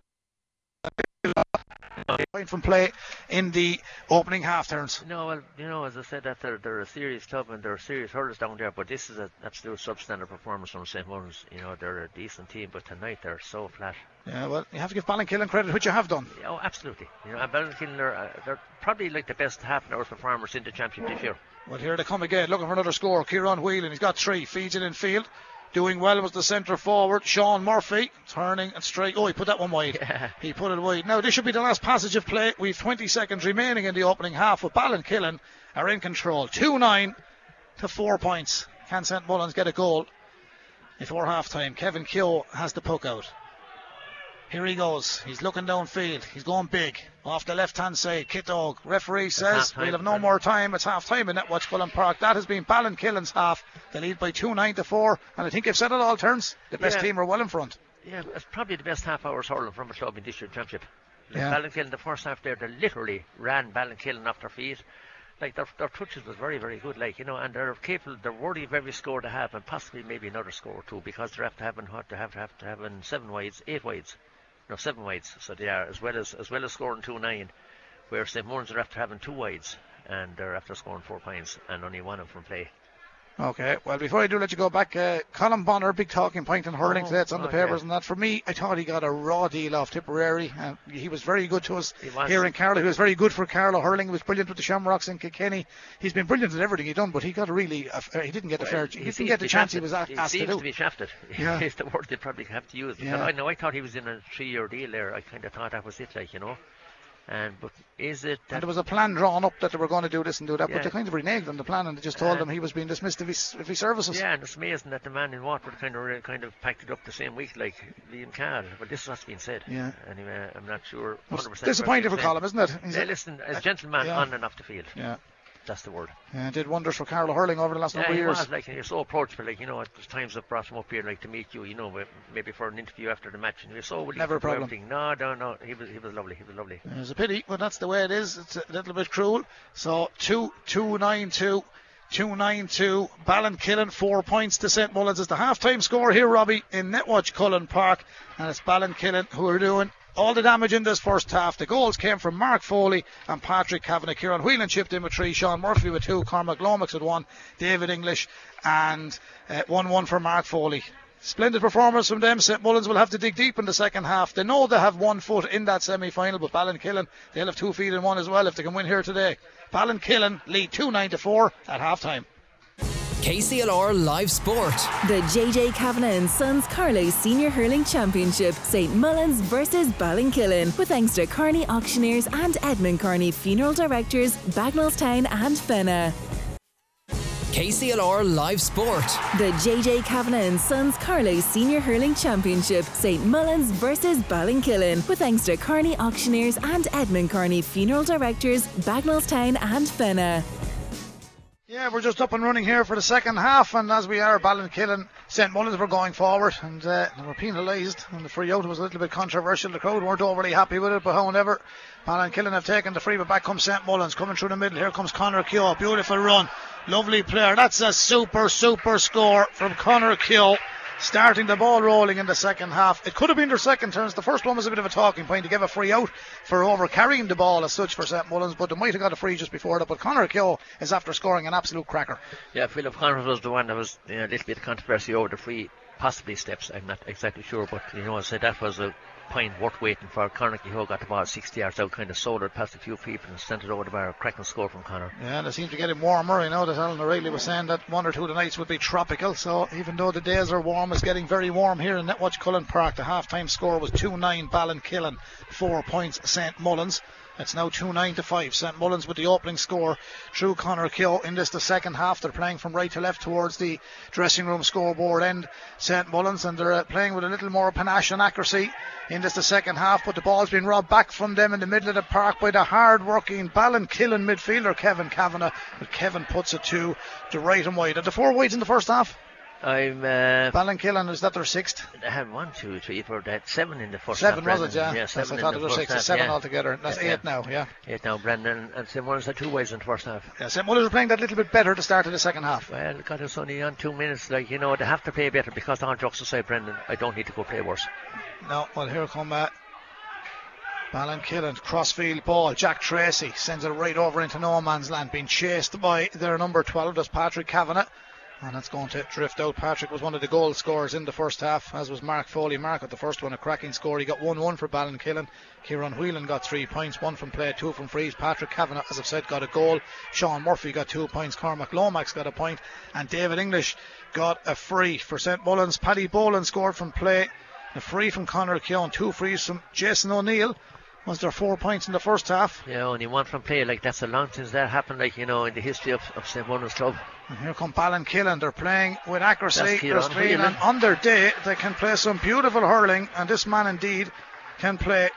point from play in the opening half turns. No, well, you know, as I said, that they're, they're a serious club and they're serious hurlers down there, but this is an absolute substandard performance from St. Mullins. You know, they're a decent team, but tonight they're so flat. Yeah, well, you have to give Ballinkillen credit, which you have done. Yeah, Oh, absolutely. You know, and Ballinkillen are uh, they're probably like the best half an hour performers in the championship this year. Well, here they come again, looking for another score. Kieran Whelan, he's got three, feeds it in field. Doing well was the centre forward, Sean Murphy, turning and straight. Oh, he put that one wide. <laughs> Yeah. He put it wide. Now, this should be the last passage of play. We've 20 seconds remaining in the opening half, with Ballinkillen are in control. 2 9 to 4 points. Can St. Mullins get a goal before half time? Kevin Keogh has the puck out. Here he goes. He's looking downfield. He's going big. Off the left hand side. Kit Dog. Referee says we'll have no more time. It's half time in Netwatch Cullen Park. That has been Ballinkillen's half. They lead by 2 9 to 4. And I think they've said it all turns. The best Yeah. team are well in front. Yeah, it's probably the best half hours hurling from a club in this year's championship. Like Yeah. Ballinkillen, the first half there, they literally ran Ballinkillen off their feet. Like their, their touches was very, very good. Like you know, and they're capable, they're worthy of every score they have, and possibly maybe another score or two because they're after having what they have to have to having seven wides, eight wides, no seven wides. So they are as well as as well as scoring two nine, where St Mullins are after having two wides, and they're after scoring four points and only one of them from play. Okay, well, before I do let you go back, uh, Colm Bonnar, big talking point in hurling Oh, today. It's on the okay. papers and that. For me, I thought he got a raw deal off Tipperary. Uh, he was very good to us He here in Carlow. He was very good for Carlow hurling. He was brilliant with the Shamrocks in Kilkenny. He's been brilliant at everything he done, but he got a really, uh, he didn't get a fair, he, didn't get the chance he shafted. was He asked to seems do. to be shafted. <laughs> Yeah. is the word they probably have to use. Because Yeah. I know I thought he was in a three-year deal there. I kind of thought that was it, like you know. And but is it And there was a plan drawn up that they were going to do this and do that, Yeah. but they kind of reneged on the plan and they just told Uh, him he was being dismissed if he, if he services. Yeah, and it's amazing that the man in Waterford kind of kind of packed it up the same week like Liam Cahill. But this is what's been said. Yeah. Anyway, I'm not sure. It's 100% disappointing for Colm, isn't it? He's Yeah, a- listen, a gentleman yeah. on and off the field. yeah. That's the word. Yeah, did wonders for Carlow hurling over the last Yeah, number of years. was like, and you're so approachable. Like, you know, there's times I've brought him up here, like to meet you. You know, maybe for an interview after the match, and you're so willing Never a problem. everything. No, no, no. He was, he was lovely. He was lovely. It's a pity, but that's the way it is. It's a little bit cruel. So two two nine two. 292 Ballinkillen, four points to St Mullins. Is the half time score here, Robbie, in Netwatch Cullen Park. And it's Ballinkillen who are doing all the damage in this first half. The goals came from Mark Foley and Patrick Kavanagh. Kieran Whelan chipped in with three, Sean Murphy with two, Cormac Lomax with one, David English, and uh, 1 1 for Mark Foley. Splendid performance from them. St Mullins will have to dig deep in the second half. They know they have one foot in that semi final, but Ballinkillen, they'll have two feet in one as well if they can win here today. Ballinkillen lead 2 9 to 4 at half time. KCLR Live Sport. The JJ Kavanagh and Sons Carlow Senior Hurling Championship, St Mullins versus Ballinkillen, with thanks to Carney Auctioneers and Edmund Carney Funeral Directors, Bagnallstown and Fenagh. KCLR Live Sport. The JJ Kavanagh and Sons Carlow Senior Hurling Championship, St Mullins versus Ballinkillen, with thanks to Carney Auctioneers and Edmund Carney Funeral Directors, Bagnallstown and Fenagh. Yeah, we're just up and running here for the second half, and as we are, Ballinkillen, St Mullins were going forward, and uh, they were penalised, and the free out was a little bit controversial. The crowd weren't overly happy with it, but however, Ballinkillen have taken the free, but back comes St Mullins, coming through the middle. Here comes Connor Keogh, beautiful run, lovely player. That's a super, super score from Connor Keogh starting the ball rolling in the second half. It could have been their second turns. The first one was a bit of a talking point to give a free out for over carrying the ball as such for St Mullins, but they might have got a free just before that. But Connor Keogh is after scoring an absolute cracker. Yeah, Philip Connors was the one that was you know, a little bit of controversy over the free, possibly steps. I'm not exactly sure, but you know, I said that was a point worth waiting for. Connor Keogh got the ball 60 yards out, kind of sold it past a few people and sent it over the bar. Cracking score from Connor. Yeah, they seem to get him warmer. You know that Alan O'Reilly was saying that one or two of the nights would be tropical. So even though the days are warm, it's getting very warm here in Netwatch Cullen Park. The half-time score was 2-9 Ballinkillen, four points St Mullins. It's now 2 9 to 5. St Mullins with the opening score through Connor Keogh in this the second half. They're playing from right to left towards the dressing room scoreboard end. St Mullins and they're uh, playing with a little more panache and accuracy in this the second half. But the ball's been robbed back from them in the middle of the park by the hard working Ballinkillen midfielder Kevin Kavanagh. But Kevin puts it to the right and wide. At the four wides in the first half. I'm. Uh, Ballinkillen, is that their sixth? They had one, two, three, four. They had seven in the first Seven half. was it, yeah? Yeah, Yes, seven I thought it was six. half, It's seven yeah. altogether. That's Yeah, eight now, yeah. Eight now, Brendan and St Mullins had two ways in the first half. Yeah, St Mullins were playing that little bit better to start of the second half. Well, got us only on two minutes. Like you know, they have to play better because all jokes say, Brendan, I don't need to go play worse. No, well, here come uh, Ballinkillen, crossfield ball. Jack Tracy sends it right over into no man's land, being chased by their number 12, that's Patrick Kavanagh. And it's going to drift out. Patrick was one of the goal scorers in the first half, as was Mark Foley. Mark at the first one, a cracking score. He got 1 1 for Ballinkillen. Kieran Whelan got three points, one from play, two from freeze. Patrick Kavanagh, as I've said, got a goal. Sean Murphy got two points. Cormac Lomax got a point. And David English got a free for St Mullins. Paddy Boland scored from play. A free from Conor Keogh, two frees from Jason O'Neill. Was there four points in the first half? Yeah, only one from play. Like that's a long since that happened. Like you know, in the history of, of St Mullins club. And here come Ballinkillen. They're playing with accuracy. That's They're Kieran Whelan. and on their day, they can play some beautiful hurling. And this man indeed can play.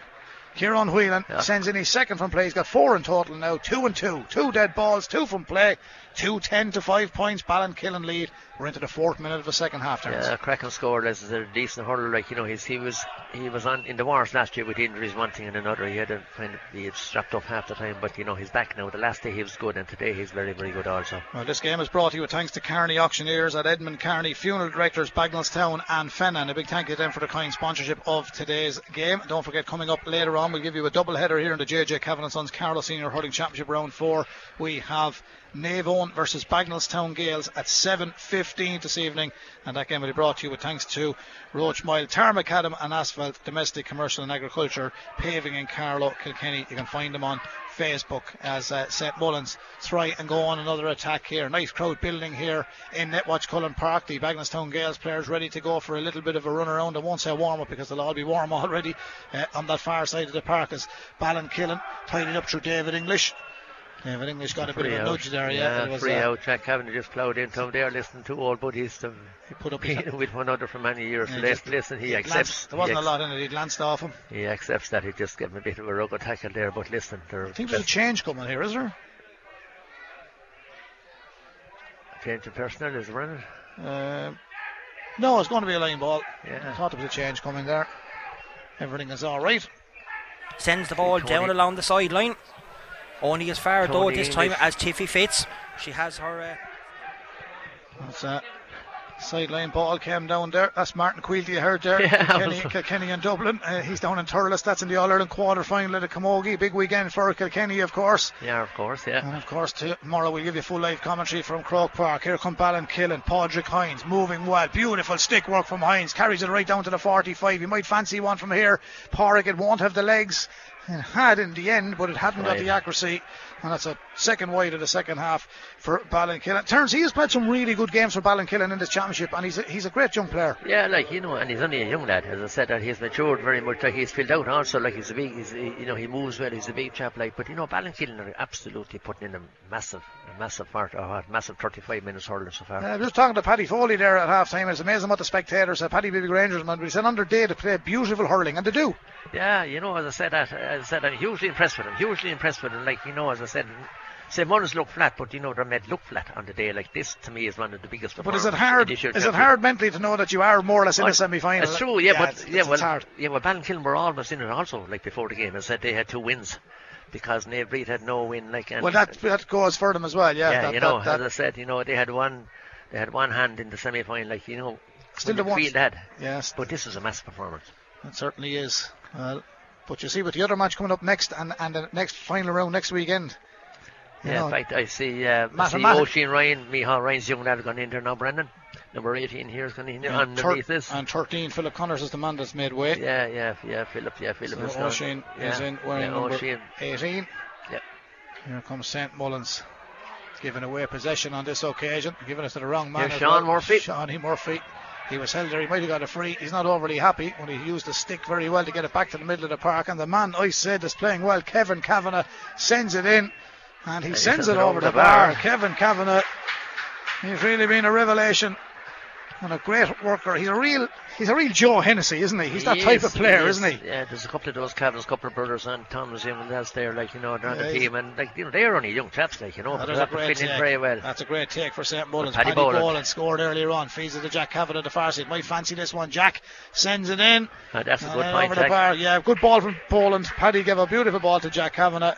Kieran Whelan Yeah. sends in his second from play. He's got four in total now. Two and two. Two dead balls, two from play. Two ten to five points. Ballinkillen lead. We're into the fourth minute of the second half. Terence. Yeah, cracking score. This is a decent hurler. Like you know, he's, he was he was on in the wars last year with injuries, one thing and another. He had to kind of be strapped up half the time, but you know he's back now. The last day he was good, and today he's very very good also. Well, this game is brought to you thanks to Carney Auctioneers at Edmund Carney Funeral Directors, Bagnallstown and Fenagh. And a big thank you to them for the kind sponsorship of today's game. Don't forget, coming up later on, we'll give you a double header here in the JJ Kavanagh and Sons Carlow Senior Hurling Championship Round 4. We have Naomh Eoin versus Bagnallstown Gales at 7.15 this evening. And that game will be brought to you with thanks to Roach Mile, Tarmac Macadam and Asphalt, Domestic, Commercial and Agriculture, Paving in Carlow, Kilkenny. You can find them on Facebook as uh, St Mullins try and go on another attack here. Nice crowd building here in Netwatch Cullen Park. The Bagnallstown Gales players ready to go for a little bit of a run around. I won't say warm up because they'll all be warm <laughs> already uh, on that far side of the park as Ballinkillen tied it up through David English. David English got a bit Free of a out. nudge there, yeah. it was, free uh, out. Jack Cavendish just ploughed into him there, listening to old buddies. To He put up <laughs> his with one another for many years. Yeah, so just- listen, he he accepts. glanced- there wasn't he, a lot in it. He glanced off him. he accepts that he just gave him a bit of a rugged tackle there. But listen, they're I think there's a change coming here, is there? change of personnel is running. Uh, no, it's going to be a line ball. I thought there was a change coming there. Everything is all right. Sends the ball down along the sideline. Only as far though Tony this time as Tiffy Fitz. She has her. Uh, That's uh, Sideline ball came down there. That's Martin Quilty you heard there. <laughs> Yeah, Kilkenny, Kilkenny and Dublin. Uh, he's down in Thurles. That's in the All Ireland quarter final at the Camogie. Big weekend for Kilkenny, of course. Yeah, of course, yeah. And of course, tomorrow we'll give you full live commentary from Croke Park. Here come Ballinkillen, Padraig Hines, moving well. Beautiful stick work from Hines. Carries it right down to the 45. You might fancy one from here. Porrick, it won't have the legs. It had in the end, but it hadn't got the accuracy. And that's a second wide of the second half for Ballinkillen. Turns he has played some really good games for Ballinkillen in this championship, and he's a, he's a great young player. Yeah, like you know, and he's only a young lad, as I said, that he's matured very much. Like he's filled out also, like he's a big, he's, he- you know, he moves well. He's a big chap, like. But you know, Ballinkillen are absolutely putting in a massive, a massive part, or a massive 35 minutes hurling so far. Uh, I was talking to Paddy Foley there at half time. It's amazing what the spectators said. Paddy Bibby Rangers, man, but said under day to play beautiful hurling, and they do. Yeah, you know, as I said, that, as I said, I'm hugely impressed with him. Hugely impressed with him. Like you know, as I said, say Mullins look flat, but you know they're made look flat on the day. Like this, to me, is one of the biggest. But is it hard? in this year's Is it hard mentally to know that you are more or less in the semi-final? It's true, yeah, but it's, yeah, it's, well, it's hard. yeah, well, Ballinkillen were almost in it also, like before the game. I said they had two wins because Naomh Bríd had no win. Like, and, Well, that that goes for them as well. Yeah, yeah, that, you know, that, that- as I said, you know, they had one, they had one hand in the semi-final, like you know, Still the the ones- yes, But this is a massive performance. it certainly is. Well, but you see, with the other match coming up next, and and the next final round next weekend. Yeah, know, in fact, I see, uh, I see Oisín Ryan, Micheál Ryan's young lad gone in there now, Brendan. Number 18 here is going in there and, underneath thir- this. and 13, Philip Connors is the man that's made way. Yeah, yeah, yeah, Philip, yeah, Philip So is yeah, is in wearing yeah, number Oisín. 18. Yep. Here comes St Mullins. Giving away possession on this occasion, giving it to the wrong man. Here's Sean well. Murphy. Shawnee Murphy. He was held there. He might have got a free. He's not overly happy when he used the stick very well to get it back to the middle of the park. And the man I said is playing well, Kevin Kavanagh, sends it in, and he he sends it over the bar. bar. Kevin Kavanagh. He's really been a revelation and a great worker. He's a real, he's a real Joe Hennessy, isn't he? He's that He type is, of player, is. isn't he? Yeah, there's a couple of those Cavans, couple of brothers, and Thomas young and that's there, like you know, they're on Yeah, the team, and like you know, they're only young chaps, like you know, Oh, but there's they a have to great fit in very well. That's a great take for St. Mullins. Paddy Paddy, Boland. Boland. scored earlier on. Feeds it to Jack Kavanagh, the far side. Might fancy this one. Jack sends it in. Uh, that's a good then point, over the bar. Yeah, good ball from Boland. Paddy gave a beautiful ball to Jack Kavanagh.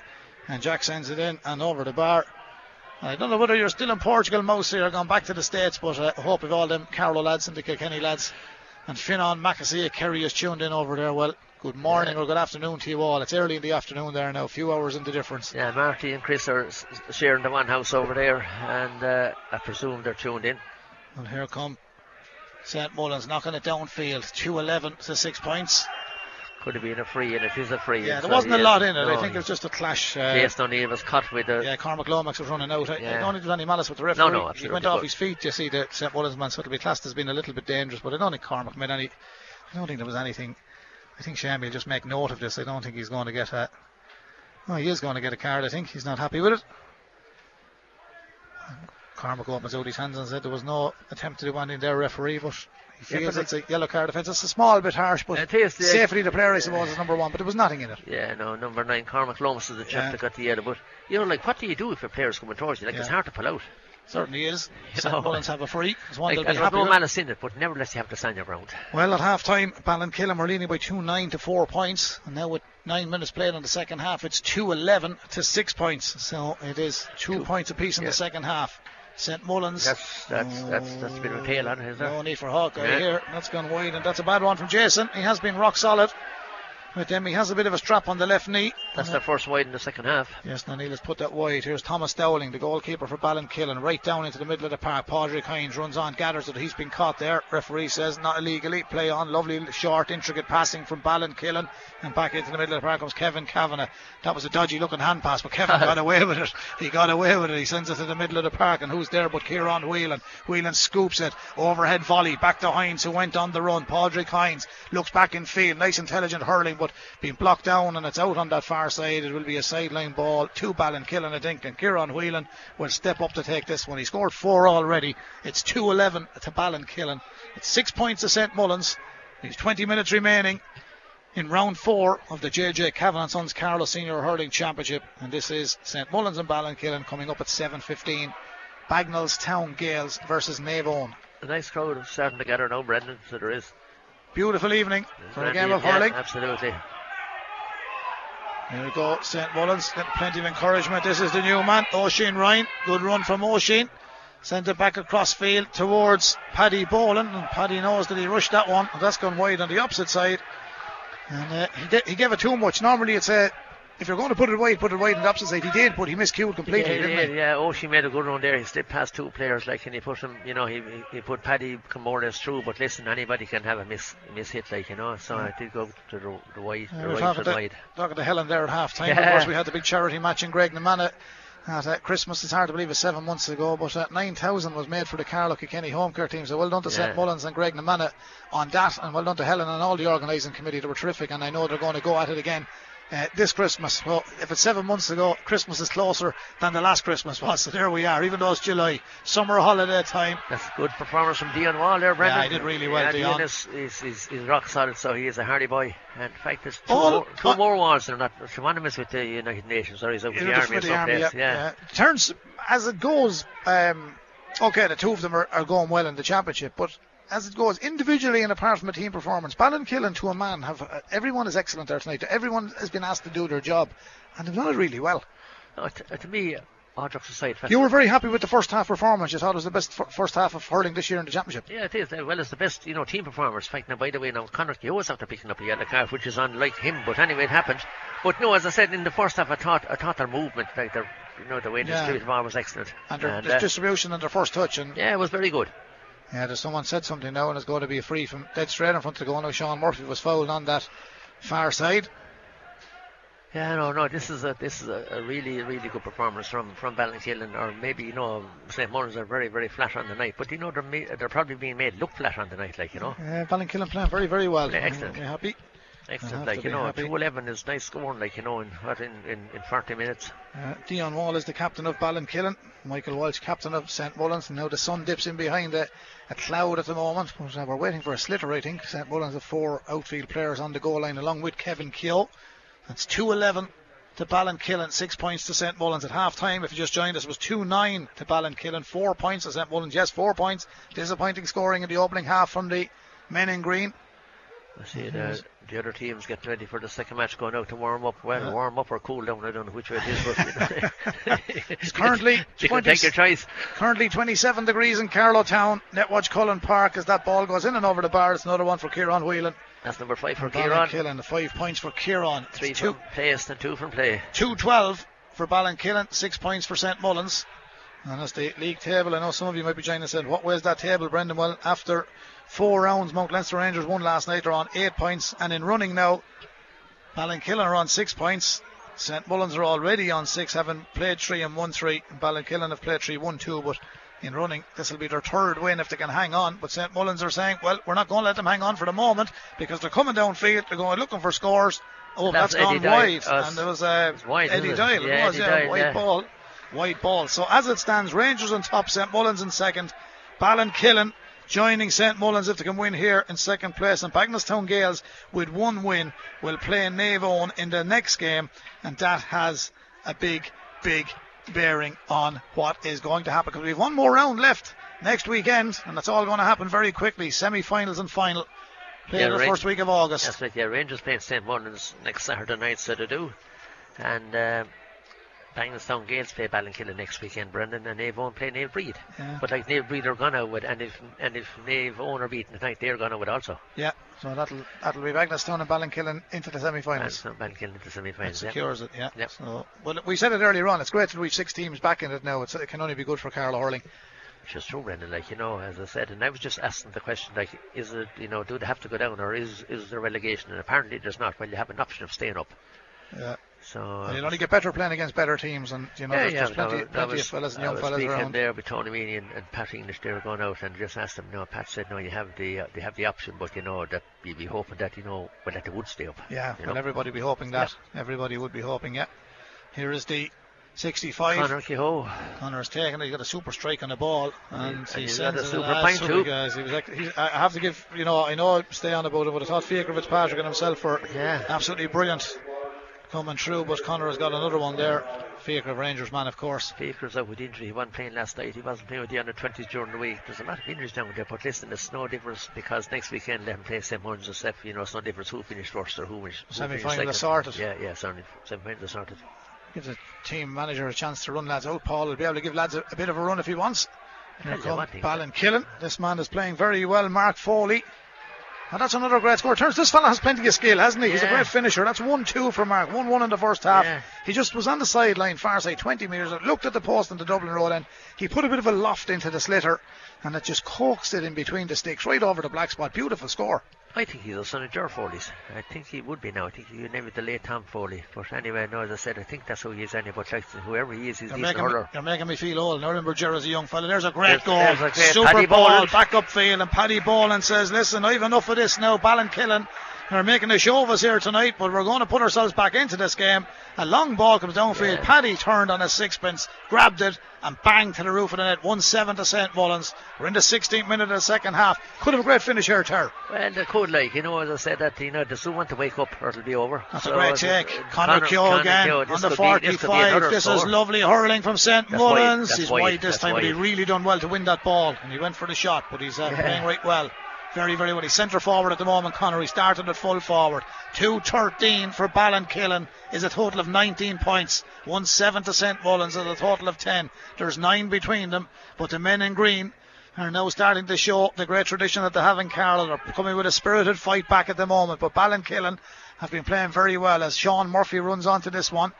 And Jack sends it in and over the bar. I don't know whether you're still in Portugal, Mouse, here, gone back to the States, but uh, I hope if all them Carlow lads and the Kilkenny lads and Finon McAsea Kerry is tuned in over there. Well, good morning or good afternoon to you all. It's early in the afternoon there now, a few hours in the difference. Yeah, Marty and Chris are sharing the one house over there, and uh, I presume they're tuned in. And here come St. Mullins knocking it downfield. 2 11 to 6 points. Could have been a free, and it is a free. Yeah, there so, wasn't a lot in it. I think it was just a clash. Uh, Jason O'Neill was caught with a. yeah, Cormac Lomax was running out. I, I Yeah. don't think there's any malice with the referee. no, he absolutely, He went off his feet. You see, the St. Mullins man, so it'll be classed as being a little bit dangerous. But I don't think Cormac made any. I don't think there was anything. I think Shammy will just make note of this. I don't think he's going to get a. Oh, he is going to get a card. I think he's not happy with it. Cormac opens out his hands and said there was no attempt to do anything there, referee, but he Yeah, feels but it's a yellow card offence. It's a small bit harsh, but It is, yeah. safety of the player, I suppose, is number one. But there was nothing in it. Yeah, no, number nine, Cormac Lomax is the chap Yeah. that got the yellow. But you know, like, what do you do if a player's coming towards you? Like, it's hard to pull out. Certainly is. <laughs> St. Mullins have a free. There's one Like, they'll be no with. malice in it, but nevertheless, you have to stand your ground. Well, at half time, Ballinkillen were leading by 2 9 to 4 points. And now, with 9 minutes played in the second half, it's 2 11 to 6 points. So it is 2 Two. points apiece in Yeah. the second half. St Mullins. That's that's that's that's a bit of a tail on it, is there? No need for Hawkeye Yeah. here. That's gone wide, and that's a bad one from Jason. He has been rock solid. With then, he has a bit of a strap on the left knee. That's their first wide in the second half. Yes, now Neil has put that wide. Here's Thomas Dowling, the goalkeeper for Ballinkillen, right down into the middle of the park. Padraig Hines runs on, gathers it. He's been caught there. Referee says not illegally. Play on. Lovely, short, intricate passing from Ballinkillen. And back into the middle of the park comes Kevin Kavanagh. That was a dodgy looking hand pass, but Kevin <laughs> got away with it. He got away with it. He sends it to the middle of the park. And who's there but Kieran Whelan? Whelan scoops it. Overhead volley. Back to Hines, who went on the run. Padraig Hines looks back in field. Nice, intelligent hurling, but being blocked down and it's out on that far side. It will be a sideline ball to Ballinkillen, I think. And Kieran Whelan will step up to take this one. He scored four already. It's 2 11 to Ballinkillen. It's six points to St Mullins. There's 20 minutes remaining in round four of the JJ Kavanagh Sons Carlow Senior Hurling Championship. And this is St Mullins and Ballinkillen coming up at 7.15. Bagnallstown Gales versus Naomh Eoin. A nice crowd starting to gather now, Brendan. So there is. Beautiful evening for a game of yeah, hurling. absolutely. Here we go, St Mullins plenty of encouragement. This is the new man, Oisín Ryan. Good run from Oisín. Sent it back across field towards Paddy Boland, and Paddy knows that he rushed that one, and that's gone wide on the opposite side. And uh, he, did, he gave it too much. Normally, it's a if you're going to put it wide, put it wide on the opposite side. He did, but he miscued completely, yeah, didn't did, he? yeah. Oh, she made a good run there. He slipped past two players, like, and he put him, you know, he he, put Paddy more or less through. But listen, anybody can have a miss miss hit, like, you know. So I did go to the, the wide, Yeah, the we're right talking the to, wide. talking to Helen there at half time. Yeah. Of course, we had the big charity match in Graiguenamanagh at uh, Christmas. It's hard to believe it's seven months ago, but uh, 9,000 was made for the Carlow Kilkenny home care team. So well done to St Yeah. Mullins and Graiguenamanagh on that, and well done to Helen and all the organising committee. They were terrific, and I know they're going to go at it again. Uh, this Christmas, well, if it's seven months ago, Christmas is closer than the last Christmas was. So there we are, even though it's July, summer holiday time. That's good performance from Dion Wall there, Brendan. he did really well, Yeah, Dion. is, is, is, is rock solid, so he is a hardy boy. And in fact, there's two, more, two uh, more walls. They're not synonymous with the United Nations, or he's out with the army or for the army, yeah, Yeah. yeah. Turns as it goes. Um, okay, the two of them are, are going well in the championship, but as it goes individually and apart from a team performance, Ballinkillen to a man have uh, everyone is excellent there tonight. Everyone has been asked to do their job, and they've done it really well. No, t- to me, all jokes aside, You were very happy with the first half performance. You thought it was the best f- first half of hurling this year in the championship. Yeah, it is. Uh, Well, it's the best, you know, team performers. In fact, now, by the way, now Conor Keogh's after picking up a yellow card, which is unlike him. But anyway, it happened. But no, as I said in the first half, I thought, I thought their movement, like their, you know, the way they Yeah. distributed the ball was excellent. And their, And, uh, distribution and their first touch, and yeah, it was very good. Yeah, there's someone said something now, and it's going to be a free from dead straight in front of the goal. Now Sean Murphy was fouled on that far side. Yeah, no, no. This is a this is a, a really really good performance from from Ballinkillen, or maybe you know St Mullins are very very flat on the night, but you know they're ma- they're probably being made look flat on the night, like you know. Uh, Ballinkillen playing very very well. Yeah, excellent. Happy? Excellent, like you know, happy. two eleven is nice scoring, like you know, in what in, in, in forty minutes. Uh, Dion Wall is the captain of Ballinkillen. Michael Walsh, captain of St Mullins. And now the sun dips in behind a, a cloud at the moment. But, uh, we're waiting for a slitter, think. St Mullins have four outfield players on the goal line along with Kevin Keogh. That's 2 11 to Ballinkillen, six points to St Mullins at half time. If you just joined us, it was 2 9 to Ballinkillen, four points to St Mullins. Yes, four points. Disappointing scoring in the opening half from the men in green. I see the, the other teams getting ready for the second match, going out to warm up. Well, warm up or cool down, I don't know which way it is, but you know. <laughs> it's <laughs> currently you can 20 take your choice. Currently 27 degrees in Carlow Town. Netwatch Cullen Park as that ball goes in and over the bar. It's another one for Kieran Whelan. That's number five for Kieran. Ballinkillen, the five points for Kieran. Three It's two, from pace and two from play. 212 for Ballinkillen, six points for St Mullins. And as the league table. I know some of you might be joining us saying, what way is that table, Brendan? Well, after four rounds, Mount Leinster Rangers won last night. They're on eight points. And in running now, Ballinkillen are on six points. St Mullins are already on six, having played three and won three. Ballinkillen have played three, won two, but in running, this will be their third win if they can hang on. But St Mullins are saying, well, we're not going to let them hang on for the moment because they're coming downfield, they're going looking for scores. Oh, That's that's gone wide. Uh, and there was uh, wide, Eddie? Doyle. Yeah, it was, Eddie yeah, Doyle, white yeah. ball. White ball. So as it stands, Rangers on top, St Mullins in second, Ballinkillen joining St Mullins if they can win here in second place. And Bagnallstown Gales with one win will play Naomh Eoin in the next game, and that has a big, big bearing on what is going to happen because we have one more round left next weekend, and that's all going to happen very quickly. Semi-finals and final. Play Yeah, the right. first week of August. That's right, yeah. Rangers playing St Mullins next Saturday night, so they do. And uh, Bagnallstown Gales play Ballinkillen next weekend, Brendan, and Naomh Eoin play Naomh Bríd. Yeah. But like Naomh Bríd are gonna with, and if and if Naomh Eoin are beaten tonight, they're gonna with also. Yeah, so that'll that'll be Bagnallstown and Ballinkillen into the semi-finals. Bagnallstown Ballinkillen into That semi-finals. Yeah. secures it, yeah. Yep. So, well, we said it earlier on. It's great that we've six teams back in it now. It's, it can only be good for Carlow hurling. Which is true, Brendan. Like you know, as I said, and I was just asking the question, like, is it you know, do they have to go down, or is is there relegation? And apparently, there's not. Well, you have an option of staying up. Yeah. So. And you'll only get better playing against better teams, and you know Yeah, there's, yeah, there's plenty, that plenty was- of fellas and young was fellas around. there with Tony Meany and, and Pat English. They were going out and just asked them. No, Pat said no. You have the uh, they have the option, but you know that you'd be hoping that you know well that they would stay up. Yeah, you well, know. everybody be hoping that. Everybody would be hoping, yeah. Here is the 65. Connor Keogh. Connor's taking it. He got a super strike on the ball, and, And he sends a super super too. Guys. He was like, he, I have to give, you know, I know I stay on about it, but I thought Faker Fitzpatrick and himself were Yeah. absolutely brilliant coming through. But Connor has got another one there. Faker, Rangers man, of course. Faker's out with injury. He wasn't playing last night. He wasn't playing with the under 20s during the week. There's a lot of injuries down there, but listen, there's no difference because next weekend they him play St. Mullins and Steph. You know, it's no difference who finished first or who finished. who finished Semi-final sorted. Yeah, yeah, sorry. Semi-final is sorted. Gives the team manager a chance to run lads out. Paul will be able to give lads a, a bit of a run if he wants. Here comes what, Nick. Ballinkillen. This man is playing very well, Mark Foley. And that's another great score. Turns this fella has plenty of skill, hasn't he? He's a great finisher. That's one two for Mark. One one in the first half. Yeah. He just was on the sideline, far side, 20 metres. Looked at the post in the Dublin Road end. He put a bit of a loft into the slitter, and it just coaxed it in between the sticks, right over the black spot. Beautiful score. I think he's a son of Ger Foley's. I think he would be now. I think he would name it the late Tom Foley. But anyway, no, as I said, I think that's who he is anyway. But like, whoever he is, he's a You're decent hurler. you're making me feel old. Now remember Gerard's a young fella. There's a great There's- goal. there's a great Super Paddy ball, Boland. back up field, and Paddy Boland says, Listen, I've enough of this now. Ballinkillen are making a show of us here tonight, but we're going to put ourselves back into this game. A long ball comes downfield. Yeah. Paddy turned on his sixpence, grabbed it, and banged to the roof of the net. 1 7 to St. Mullins. We're in the 16th minute of the second half. Could have a great finish here, Ter. Well, they could, like, you know, as I said, that, you know, they still want to wake up or it'll be over. That's So, a great uh, take. uh, Connor Keogh again Keogh, this on the could be- this 45. Is lovely hurling from St. Wide, Mullins. he's wide, wide this that's time, but he really done well to win that ball. And he went for the shot, but he's uh, Yeah. playing right well. Very, very well. He's centre forward at the moment, Connor. He started at full forward. 213 for Ballinkillen is a total of 19 points. 1 7 to St. Mullins is a total of 10. There's nine between them, but the men in green are now starting to show the great tradition that they have in Carlow. They're coming with a spirited fight back at the moment, but Ballinkillen have been playing very well as Sean Murphy runs onto this one.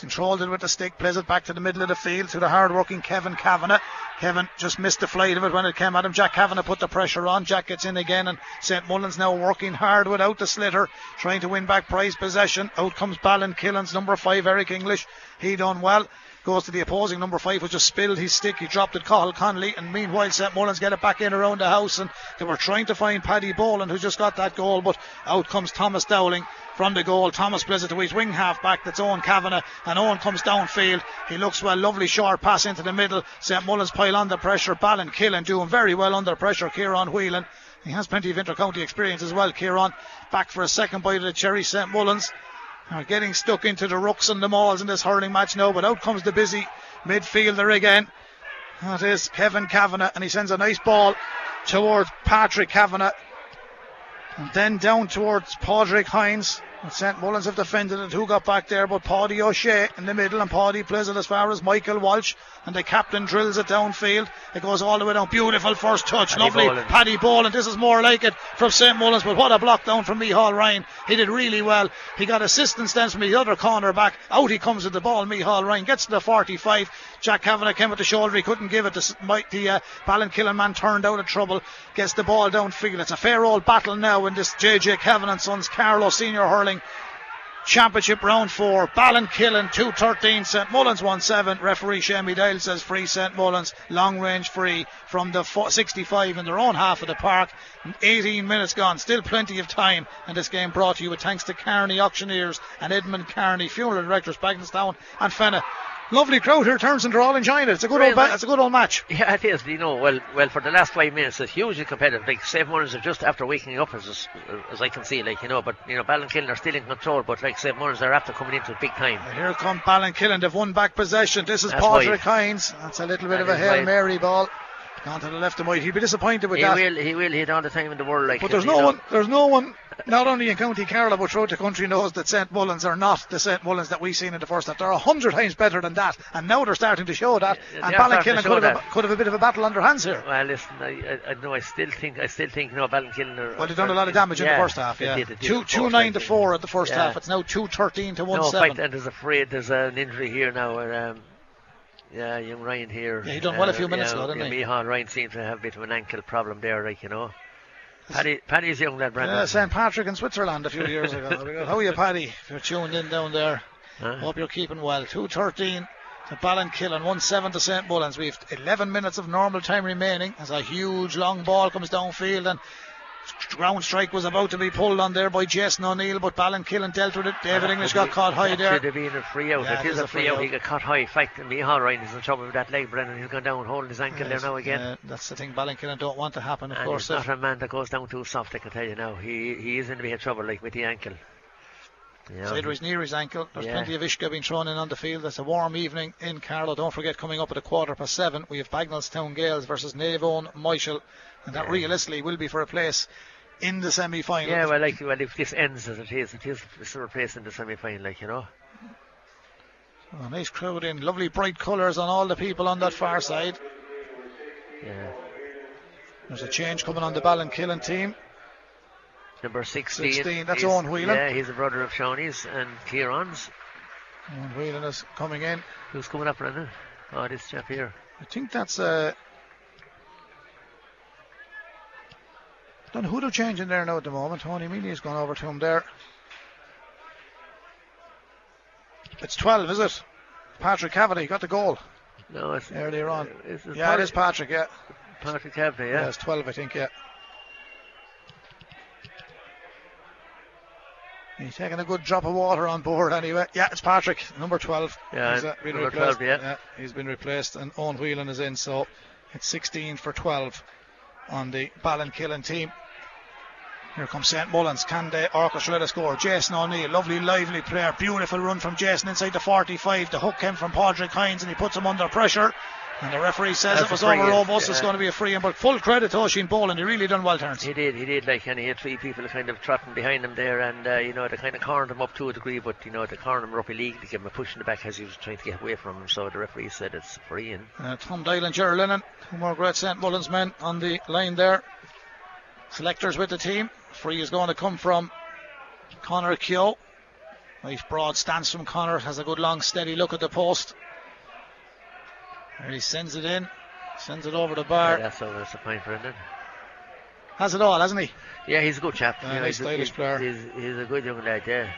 Controlled it with the stick, plays it back to the middle of the field to the hard-working Kevin Kavanagh. Kevin just missed the flight of it when it came at him. Jack Kavanagh put the pressure on. Jack gets in again, and St. Mullins now working hard without the slitter, trying to win back prize possession. Out comes Ballinkillen's number five, Eric English. He done well. Goes to the opposing number five, who just spilled his stick. He dropped it, Cahill Connolly, and meanwhile St. Mullins get it back in around the house, and they were trying to find Paddy Boland, who just got that goal, but out comes Thomas Dowling from the goal. Thomas plays it to his wing half back, that's Owen Kavanagh, and Owen comes downfield. He looks well, lovely short pass into the middle. St. Mullins pile under pressure. Ballinkillen doing very well under pressure. Kieran Whelan. He has plenty of inter-county experience as well, Kieran. Back for a second bite of the cherry, St. Mullins are getting stuck into the rucks and the mauls in this hurling match now, but out comes the busy midfielder again. That is Kevin Kavanagh, and he sends a nice ball towards Patrick Kavanagh. And then down towards Padraig Hines. And St. Mullins have defended it. Who got back there? But Paddy O'Shea in the middle, and Paddy plays it as far as Michael Walsh. And the captain drills it downfield. It goes all the way down. Beautiful first touch. Paddy Lovely. Boland. Paddy Boland. This is more like it from St. Mullins. But what a block down from Micheál Ryan. He did really well. He got assistance then from the other corner back. Out he comes with the ball. Micheál Ryan gets to the 45. Jack Kavanagh came with the shoulder. He couldn't give it. The, the uh, Ballinkillen man turned out of trouble. Gets the ball downfield. It's a fair old battle now in this JJ Kavanagh and Sons Carlow Senior Hurling Championship round four. Ballinkillen 213, St Mullins 1 7. Referee Shammy Dale says free St Mullins, long range free from the 65 in their own half of the park. 18 minutes gone, still plenty of time. And this game brought to you with thanks to Carney Auctioneers and Edmund Carney, funeral directors, Bagnallstown and Fenagh. Lovely crowd here, turns and they're all enjoying it. It's a good old, ba- it's a good old match. Yeah, it is. You know, well, well, for the last five minutes, it's hugely competitive. Like St. Mullins are just after waking up, as as I can see, like you know. But you know, Ballinkillen are still in control. But like St. Mullins are after coming into it big time. And Here come Ballinkillen. They've won back possession. This is Patrick. Hines. That's a little bit That of a Hail wide. Mary ball. Gone to the left of Mike. He'd be disappointed with He that. will, he will hit all the time in the world. Like, But there's no know. one, there's no one, not only in County Carlow but throughout the country knows that St Mullins are not the St Mullins that we've seen in the first half. They're a hundred times better than that, and now they're starting to show that. Yeah, and Ballinkillen could have, a, could have a bit of a battle on their hands here. Well, listen, I, I, I know. I still think, I still think, no, Ballinkillen are. Well, they've done a lot of damage in the first half. Yeah, did, two two course, nine to four at the first yeah. half. It's now two thirteen to one No, seven. fight, and there's afraid there's an injury here now. Where, um, yeah, young Ryan here. Yeah, he done well a few minutes yeah, ago, didn't yeah, he? Micheál Ryan seems to have a bit of an ankle problem there, like you know. Paddy, Paddy's young lad, Brandon. Yeah, St Patrick in Switzerland a few years ago. How are you, Paddy? If you're tuned in down there. Huh? Hope you're keeping well. 2.13 to Ballinkillen, 1 7 to St. Mullins. We've 11 minutes of normal time remaining as a huge long ball comes downfield and ground strike was about to be pulled on there by Jason O'Neill, but Ballinkillen dealt with it. David English got caught high there. Should have been a free out. Yeah, it is a free out. He got caught high. In fact, Micheál Ryan is in trouble with that leg, Brendan. He's gone down holding his ankle there now again. Uh, that's the thing Ballinkillen don't want to happen, of and course. he's not a man that goes down too soft, I can tell you now. He he is in a bit of trouble, like with the ankle. Yeah. He's near his ankle. There's Yeah. plenty of Ishka being thrown in on the field. It's a warm evening in Carlow. Don't forget, coming up at a quarter past seven, we have Bagnallstown Gales versus Naomh Eoin Michael. And that realistically will be for a place in the semi final. Yeah, well, like, well, if this ends as it is, it is a place in the semi-final, like you know. Oh, nice crowd in. Lovely bright colours on all the people on that far side. Yeah. There's a change coming on the Ballinkillen team. Number 16. 16, that's Owen Whelan. Yeah, he's a brother of Shawnee's and Kieran's. And Whelan is coming in. Who's coming up, Brendan? Oh, this chap here. I think that's uh who they're changing there now at the moment. Tony Mealy's gone over to him there. It's 12, is it? Patrick Cavity got the goal No, it's earlier on. It's, it's Yeah, it is Patrick, yeah. Patrick Cavity, Yeah, yeah. it's 12, I think, yeah. He's taking a good drop of water on board anyway. Yeah, it's Patrick, number 12. Yeah, He's, uh, been number replaced. 12, yeah. He's been replaced, and Owen Whelan is in, so it's 16 for 12 on the Ballinkillen team. Here comes St. Mullins. Can they orchestrate a score? Jason O'Neill, lovely, lively player. Beautiful run from Jason inside the 45. The hook came from Padraig Hines and he puts him under pressure. And the referee says That's it was over in, robust. It's going to be a free in. But full credit to Oisin Boland. He really done well, Terence. He did, he did, like, and he had three people kind of trotting behind him there, and, uh, you know, they kind of cornered him up to a degree, but, you know, they cornered him up illegally, gave him a push in the back as he was trying to get away from him, so the referee said it's free, and Uh, Tom Doyle and Gerald Lennon, two more great St. Mullins men on the line there. Selectors with the team. Free is going to come from Connor Keogh. Nice broad stance from Connor. Has a good long steady look at the post. There he sends it in. Sends it over the bar. yeah, that's, a, that's a point for him then. Has it all, hasn't he? Yeah, he's a good chap. Yeah, you know, nice he's, he's, player. He's, he's a good young lad, yeah.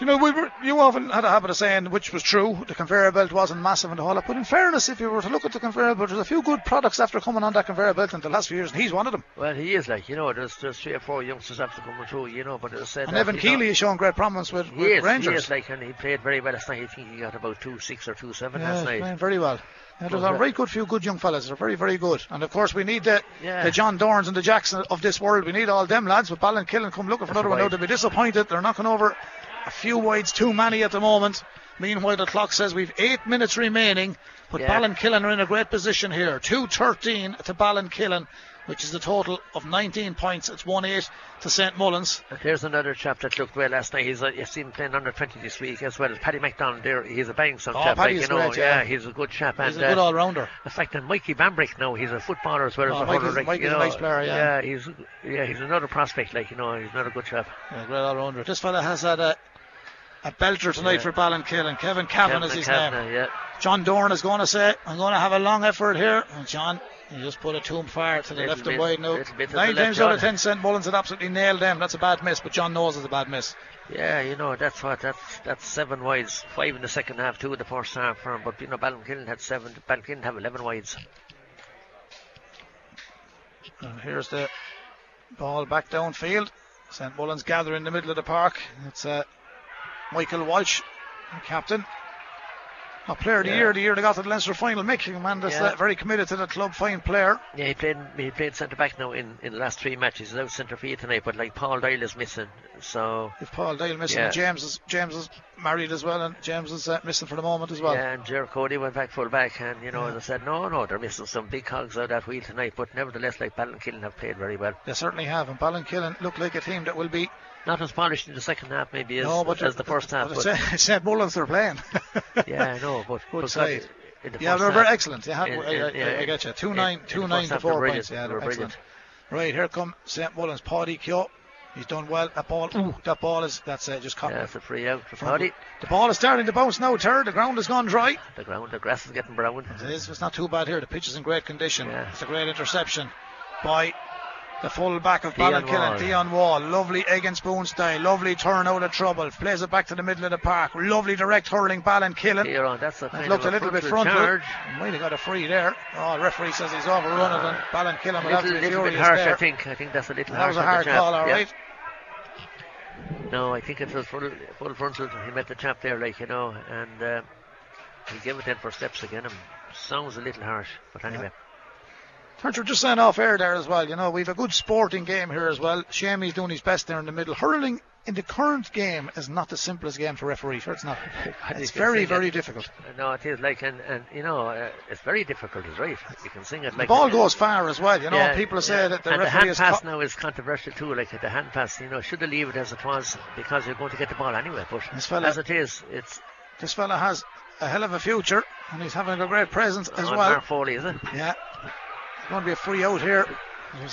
You know, we were, you often had a habit of saying, which was true, the conveyor belt wasn't massive and the whole lot. But in fairness, if you were to look at the conveyor belt, there's a few good products after coming on that conveyor belt in the last few years, and he's one of them. Well, he is like, you know, there's, there's three or four youngsters after coming through, you know, but as I said, And that, Evan know, Keeley has shown great promise with, with is, Rangers. he is like, and he played very well last night. I think he got about two six or two seven Yeah, last night. playing very well. Yeah, there's a uh, very good few good young fellas. They're very, very good. And of course, we need the, Yeah. the John Dorns and the Jackson of this world. We need all them lads. But Ballinkillen come looking for That's another one now. right. They'll be disappointed. They're knocking over a few wides too many at the moment. Meanwhile, the clock says we've eight minutes remaining. But Yeah. Ballinkillen are in a great position here. 2-13 to Ballinkillen, which is a total of 19 points. It's 1-8 to St. Mullins. And There's another chap that looked well last night. He's uh, you've seen him playing under 20 this week as well. As Paddy McDonald there. He's a bang some Oh, chap. Paddy's like, you know, great, yeah. he's a good chap. He's and a good uh, all-rounder. in fact, and Mikey Bambrick now, he's a footballer as well as Oh, a Mikey's- hurler. Like, Mikey's you a nice player, yeah. he's yeah, he's another prospect. Like you know, he's another good chap. Yeah, great all-rounder. This fella has had a, a belter tonight Yeah. for and Kevin Cavan is his name. Kavanagh, yeah. John Dorn is going to say, I'm going to have a long effort here. And John, he just put a tomb fire to the Little left and bit- wide now. little bit to Nine times out of ten, St. Mullins had absolutely nailed them. That's a bad miss, but John knows it's a bad miss. Yeah, you know that's what that's that's seven wides, five in the second half, two in the first half for him. But you know, Ballinkillen had seven. Ballinkillen have eleven wides. And here's the ball back downfield. St. Mullins gather in the middle of the park. It's uh, Michael Walsh, captain. A player of the Yeah. year, the year they got to the Leinster final. making a man that's Yeah. uh, very committed to the club, fine player. Yeah, he played he played centre back now in, in the last three matches. He's out centre field tonight, but like Paul Doyle is missing, so If Paul Dale missing, Yeah. James is James is married as well, and James is uh, missing for the moment as well. yeah. And Ger Cody went back full back, and you know, as I said, no, no, they're missing some big cogs out of that wheel tonight. But nevertheless, like Ballinkillen have played very well. They certainly have, and Ballinkillen look like a team that will be Not as polished in the second half, maybe as, no, but as the first half. But But, it's, St. Mullins they're playing. <laughs> yeah, I know, but <laughs> Good but side. the yeah, they're very half- excellent. Have, in- I, I, in- yeah, I get you. Two in- nine, in two nine to four points. Yeah, they're excellent. Right here come St. Mullins. Paddy Keogh. He's done well. That ball, ooh, that ball is that's uh, just caught. Yeah, it's a free out for Paddy. The ball is starting to bounce now. Third, the ground has gone dry. The ground, the grass is getting brown. It is. It's not too bad here. The pitch is in great condition. Yeah. It's a great interception by the full back of Ballinkillen, Dion Wall. Lovely egg and spoon style. Lovely turn out of trouble. Plays it back to the middle of the park. Lovely direct hurling Ballinkillen. Here on, that's a It looked of a little bit charge. Might have got a free there. Oh, the referee says he's overrun it, and Ballinkillen will have to be little bit furious harsh, there. I think. I think that's a little That was harsh a hard call, all Yeah. right. No, I think it was full, full frontal. He met the chap there, like you know, and uh, he gave it then for steps again. And sounds a little harsh, but anyway. Turner just saying off air there as well. You know, we've a good sporting game here as well. Shamey's doing his best there in the middle. Hurling in the current game is not the simplest game to referee. Sure, it's not. <laughs> It's very, very it. difficult. No, it is like, and, and you know, uh, it's very difficult, is right. You can sing it The like ball goes far as well. You know, Yeah, people say yeah. that the and the hand pass co- now is controversial too. Like the hand pass, you know, should they leave it as it was because you're going to get the ball anyway. But This fella- as it is, it's This fella has a hell of a future, and he's having a great presence as well. Mark Foley, is it? Yeah. Going to be a free out here.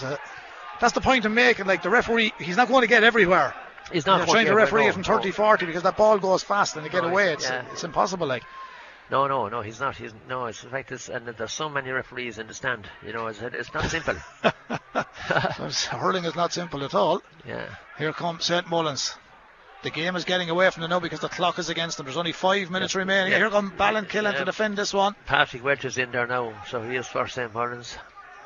A, that's the point I'm making. Like the referee, he's not going to get everywhere. He's not going trying to referee it from 30 no. 40 because that ball goes fast and they get No, away. It's, yeah. it's impossible. Like, No, no, no, he's not. He's no. It's like this, and there's so many referees in the stand. You know, it's, it's not simple. <laughs> <laughs> Hurling is not simple at all. yeah. Here comes St. Mullins. The game is getting away from them now because the clock is against them. There's only five minutes remaining. Yeah. Here come Ballinkillen Yeah. to defend this one. Patrick Welch is in there now, so he is for St. Mullins.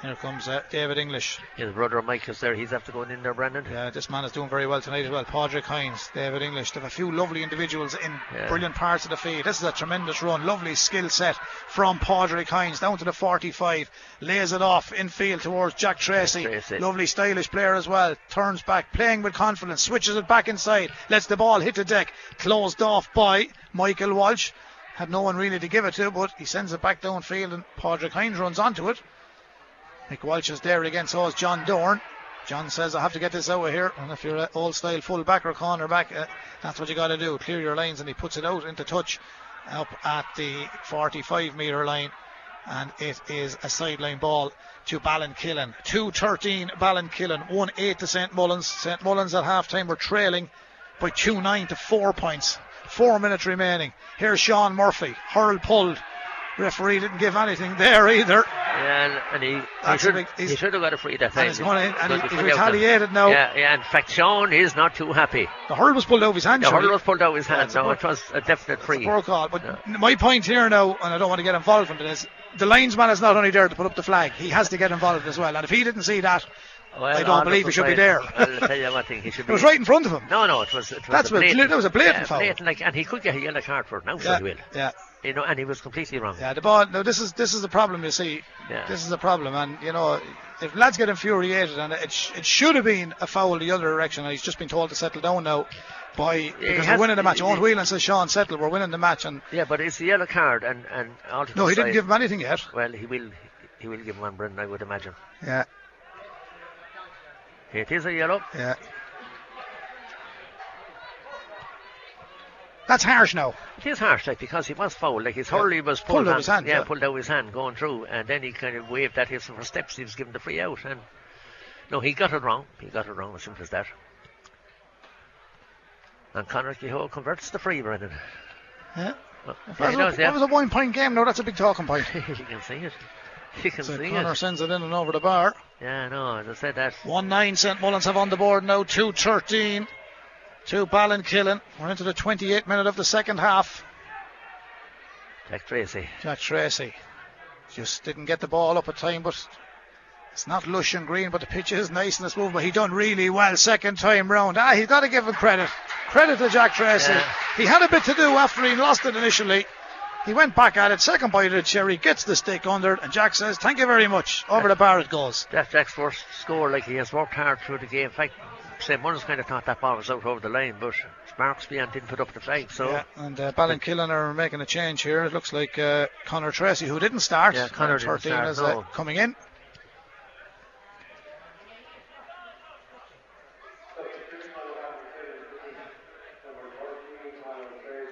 Here comes uh, David English. His brother Mike is there. He's after going in there, Brandon. Yeah, this man is doing very well tonight as well. Padraig Hines, David English. They have a few lovely individuals in Yeah. brilliant parts of the field. This is a tremendous run. Lovely skill set from Padraig Hines down to the 45. Lays it off in field towards Jack Tracy. Tracy. Lovely stylish player as well. Turns back, playing with confidence. Switches it back inside. Lets the ball hit the deck. Closed off by Michael Walsh. Had no one really to give it to, but he sends it back downfield and Padraig Hines runs onto it. Mick Walsh is there again, so is John Dorn. John says, I have to get this out of here. And if you're an old style full back or corner back, uh, that's what you got to do. Clear your lines. And he puts it out into touch up at the 45 metre line. And it is a sideline ball to Ballinkillen. 2-13 Ballinkillen. 1-8 to St. Mullins. St. Mullins at half time were trailing by 2-9 to 4 points. Four minutes remaining. Here's Sean Murphy. Hurl pulled. Referee didn't give anything there either. Yeah, and, and he, he, should, big- he should have got a free that And time. he's and he- Because he's free out there. retaliated now. Yeah, yeah, in fact, Sean is not too happy. The hurl was pulled out of his hand. The hurl was pulled out of his hand, a so poor- it was a definite free. Poor call. But Yeah. my point here now, and I don't want to get involved in this, the linesman is not only there to put up the flag, he has to get involved as well. And if he didn't see that, Well, I don't believe he should be there. I'll tell you one thing, he should <laughs> it was right in front of him. No, no, it was. It was That's a what- blatant, that was a blatant yeah, foul. blatant, like, and he could get a yellow card for it now, so he will. yeah, You know, and he was completely wrong. yeah. The ball. Now this is this is the problem. You see, Yeah. this is the problem, and you know. If lads get infuriated, and it, sh- it should have been a foul the other direction, and he's just been told to settle down now by because we're winning the match. Owen Whelan says, "Sean, settle. We're winning the match." And Yeah, but it's a yellow card, and and no, he didn't side- give him anything yet. Well, he will. He will give him one, Brendan. I would imagine. Yeah, It is a yellow. yeah. That's harsh now. It is harsh, like because he was fouled, like his Yeah. hurley was Pulled pulled, out his hand, yeah, yeah. pulled out his hand going through, and then he kind of waved at him for steps. He was given the free out, and no, he got it wrong. He got it wrong, as simple as that. And Conor Keogh converts the free, Brendan. Yeah. Well, yeah, that he was, does, a, yeah. that was a one point game now, that's a big talking point. <laughs> you can see it. You can So see Connor it. sends it in and over the bar. Yeah, no, as I said that. 1 9 St Mullins have on the board now, 2 13 to Ballinkillen. We're into the 28th minute of the second half. Jack Tracy. Jack Tracy just didn't get the ball up at time, but it's not lush and green, but the pitch is nice and smooth. But he done really well second time round. Ah, he's got to give him credit. Credit to Jack Tracy. Yeah. He had a bit to do after he lost it initially. He went back at it, second bite of the cherry, gets the stick under it, and Jack says, Thank you very much. Over the bar it goes. That's Jack's first score. Like he has worked hard through the game. In fact, St. Mullins kind of thought that ball was out over the line, but Marks beyond didn't put up the flag. So Yeah, and uh, Ballinkillen are making a change here. It looks like uh, Connor Tracy, who didn't start, Yeah, Conor uh, didn't start, is uh, coming in.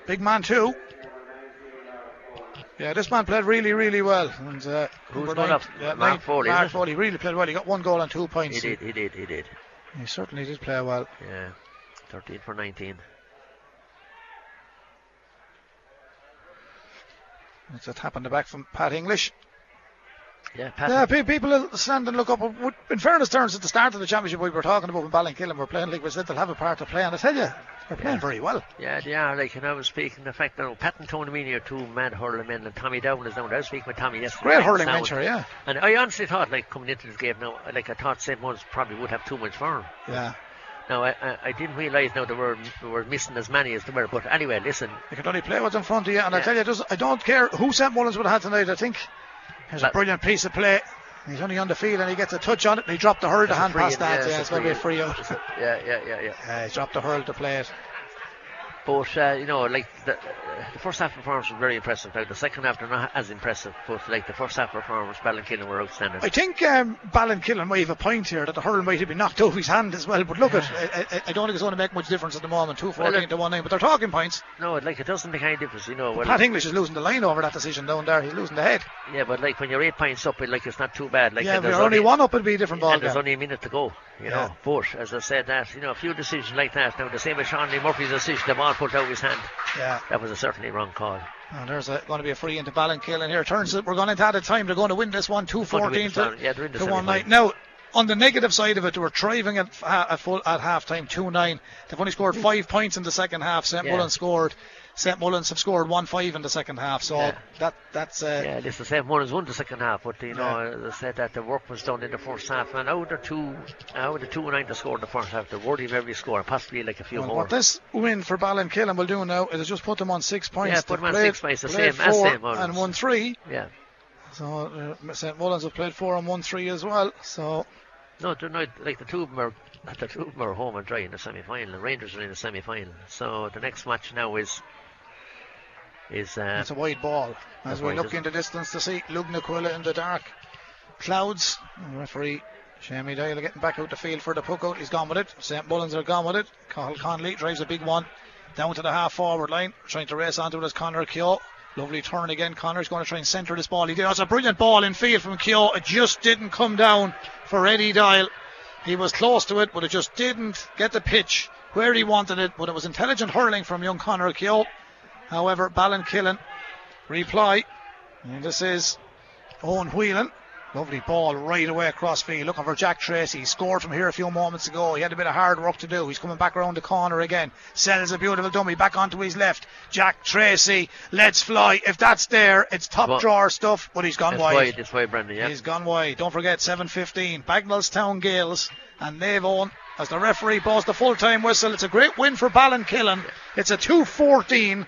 Big man too. Yeah, this man played really, really well. And uh, Who's nine- up? yeah, Mark Foley, Mark? Foley really played well. He got one goal and two points. he did, he did, he did. He certainly did play well. Yeah, 13 for 19. It's a tap on the back from Pat English. Yeah, Pat. Yeah, pe- people will stand and look up. In fairness terms, at the start of the championship, we were talking about when Ballinkillen were playing like we said they'll have a part to play, and I tell you, they're playing Yeah. very well. Yeah, they are. Like, and I was speaking, the fact that oh, Pat and Tony Meany are two mad hurling men, and Tommy Down is down. I was speaking with Tommy yesterday. Great night, hurling sound. venture, yeah. And I honestly thought, like, coming into this game now, like, I thought St. Mullins probably would have too much for him. Yeah, Now, I, I, I didn't realise now they were, they were missing as many as they were. But anyway, listen, you can only play what's in front of you, and I tell you, just, I don't care who St Mullins would have had tonight. I think there's a brilliant piece of play. He's only on the field and he gets a touch on it, and he dropped the hurl to hand past that. yeah, it's going to be a free out. <laughs> yeah, yeah, yeah, yeah. Uh, he's dropped the hurl to play it. But uh, you know, like the, the first half performance was very impressive. Now the second half they're not as impressive, but like the first half performance, Ballinkillen were outstanding. I think um, Ballinkillen might have a point here that the hurl might have been knocked out of his hand as well. But look, at I, I, I don't think it's going to make much difference at the moment. Two fourteen Well, to one nine, but they're talking points. no, like it doesn't make any difference, you know. Well, Pat English is losing the line over that decision down there. He's losing the head. yeah, but like when you're eight points up, it, like it's not too bad. Like yeah, if there's you're only one up, it'd be a different ball and there's only a minute to go, you Yeah. know. But as I said, that you know, a few decisions like that. Now the same as Sean Lee Murphy's decision, the ball put out his hand. Yeah. That was a certainly wrong call. And there's a, going to be a free into Ballinkillen here. Turns it. we're going into added time. They're going to win this one, two Going to win fourteen to, Yeah, to one semi-final. Now, on the negative side of it, they were thriving at at full at half time, two nine. They've only scored hmm. five points in the second half. St Yeah. Mullins scored. St Mullins have scored one five in the second half. So Yeah. that that's uh, Yeah, it's the same one as won the second half, but you know, as I said that the work was done in the first half, and out of the two, out of the two and nine to score in the first half, they're worthy of every score, possibly like a few Well, more. what this win for Ballinkillen will do now is just put them on six points. Yeah, put them on played- six points, the same as St. Mullins. and won three. Yeah, So uh, St Mullins have played four and won three as well. So no, they're not like the two of them are. The two of them are home and dry in the semi-final. The Rangers are in the semi-final, so the next match now is is uh, it's a wide ball as we look in the distance to see Lugnaquilla in the dark clouds. Referee Shammy Doyle getting back out the field for the puck out. He's gone with it. St Mullins are gone with it. Cahill Conley drives a big one down to the half forward line, trying to race onto it as Connor Keogh. Lovely turn again. Connor's going to try and centre this ball. He did. That's a brilliant ball in field from Keogh. It just didn't come down for Eddie Doyle. He was close to it, but it just didn't get the pitch where he wanted it. But it was intelligent hurling from young Connor Keogh. However, Ballinkillen reply. And this is Owen Whelan. Lovely ball right away across field, looking for Jack Tracy. He scored from here a few moments ago. He had a bit of hard work to do. He's coming back around the corner again. Sells a beautiful dummy back onto his left. Jack Tracy, let's fly. If that's there, it's top drawer stuff, but he's gone wide. wide. It's wide, Brendan, yeah. He's gone wide. Don't forget, 7.15. Bagnallstown Gaels, and they've won. As the referee blows the full time whistle, it's a great win for Ballinkillen. Yeah. It's a 2 14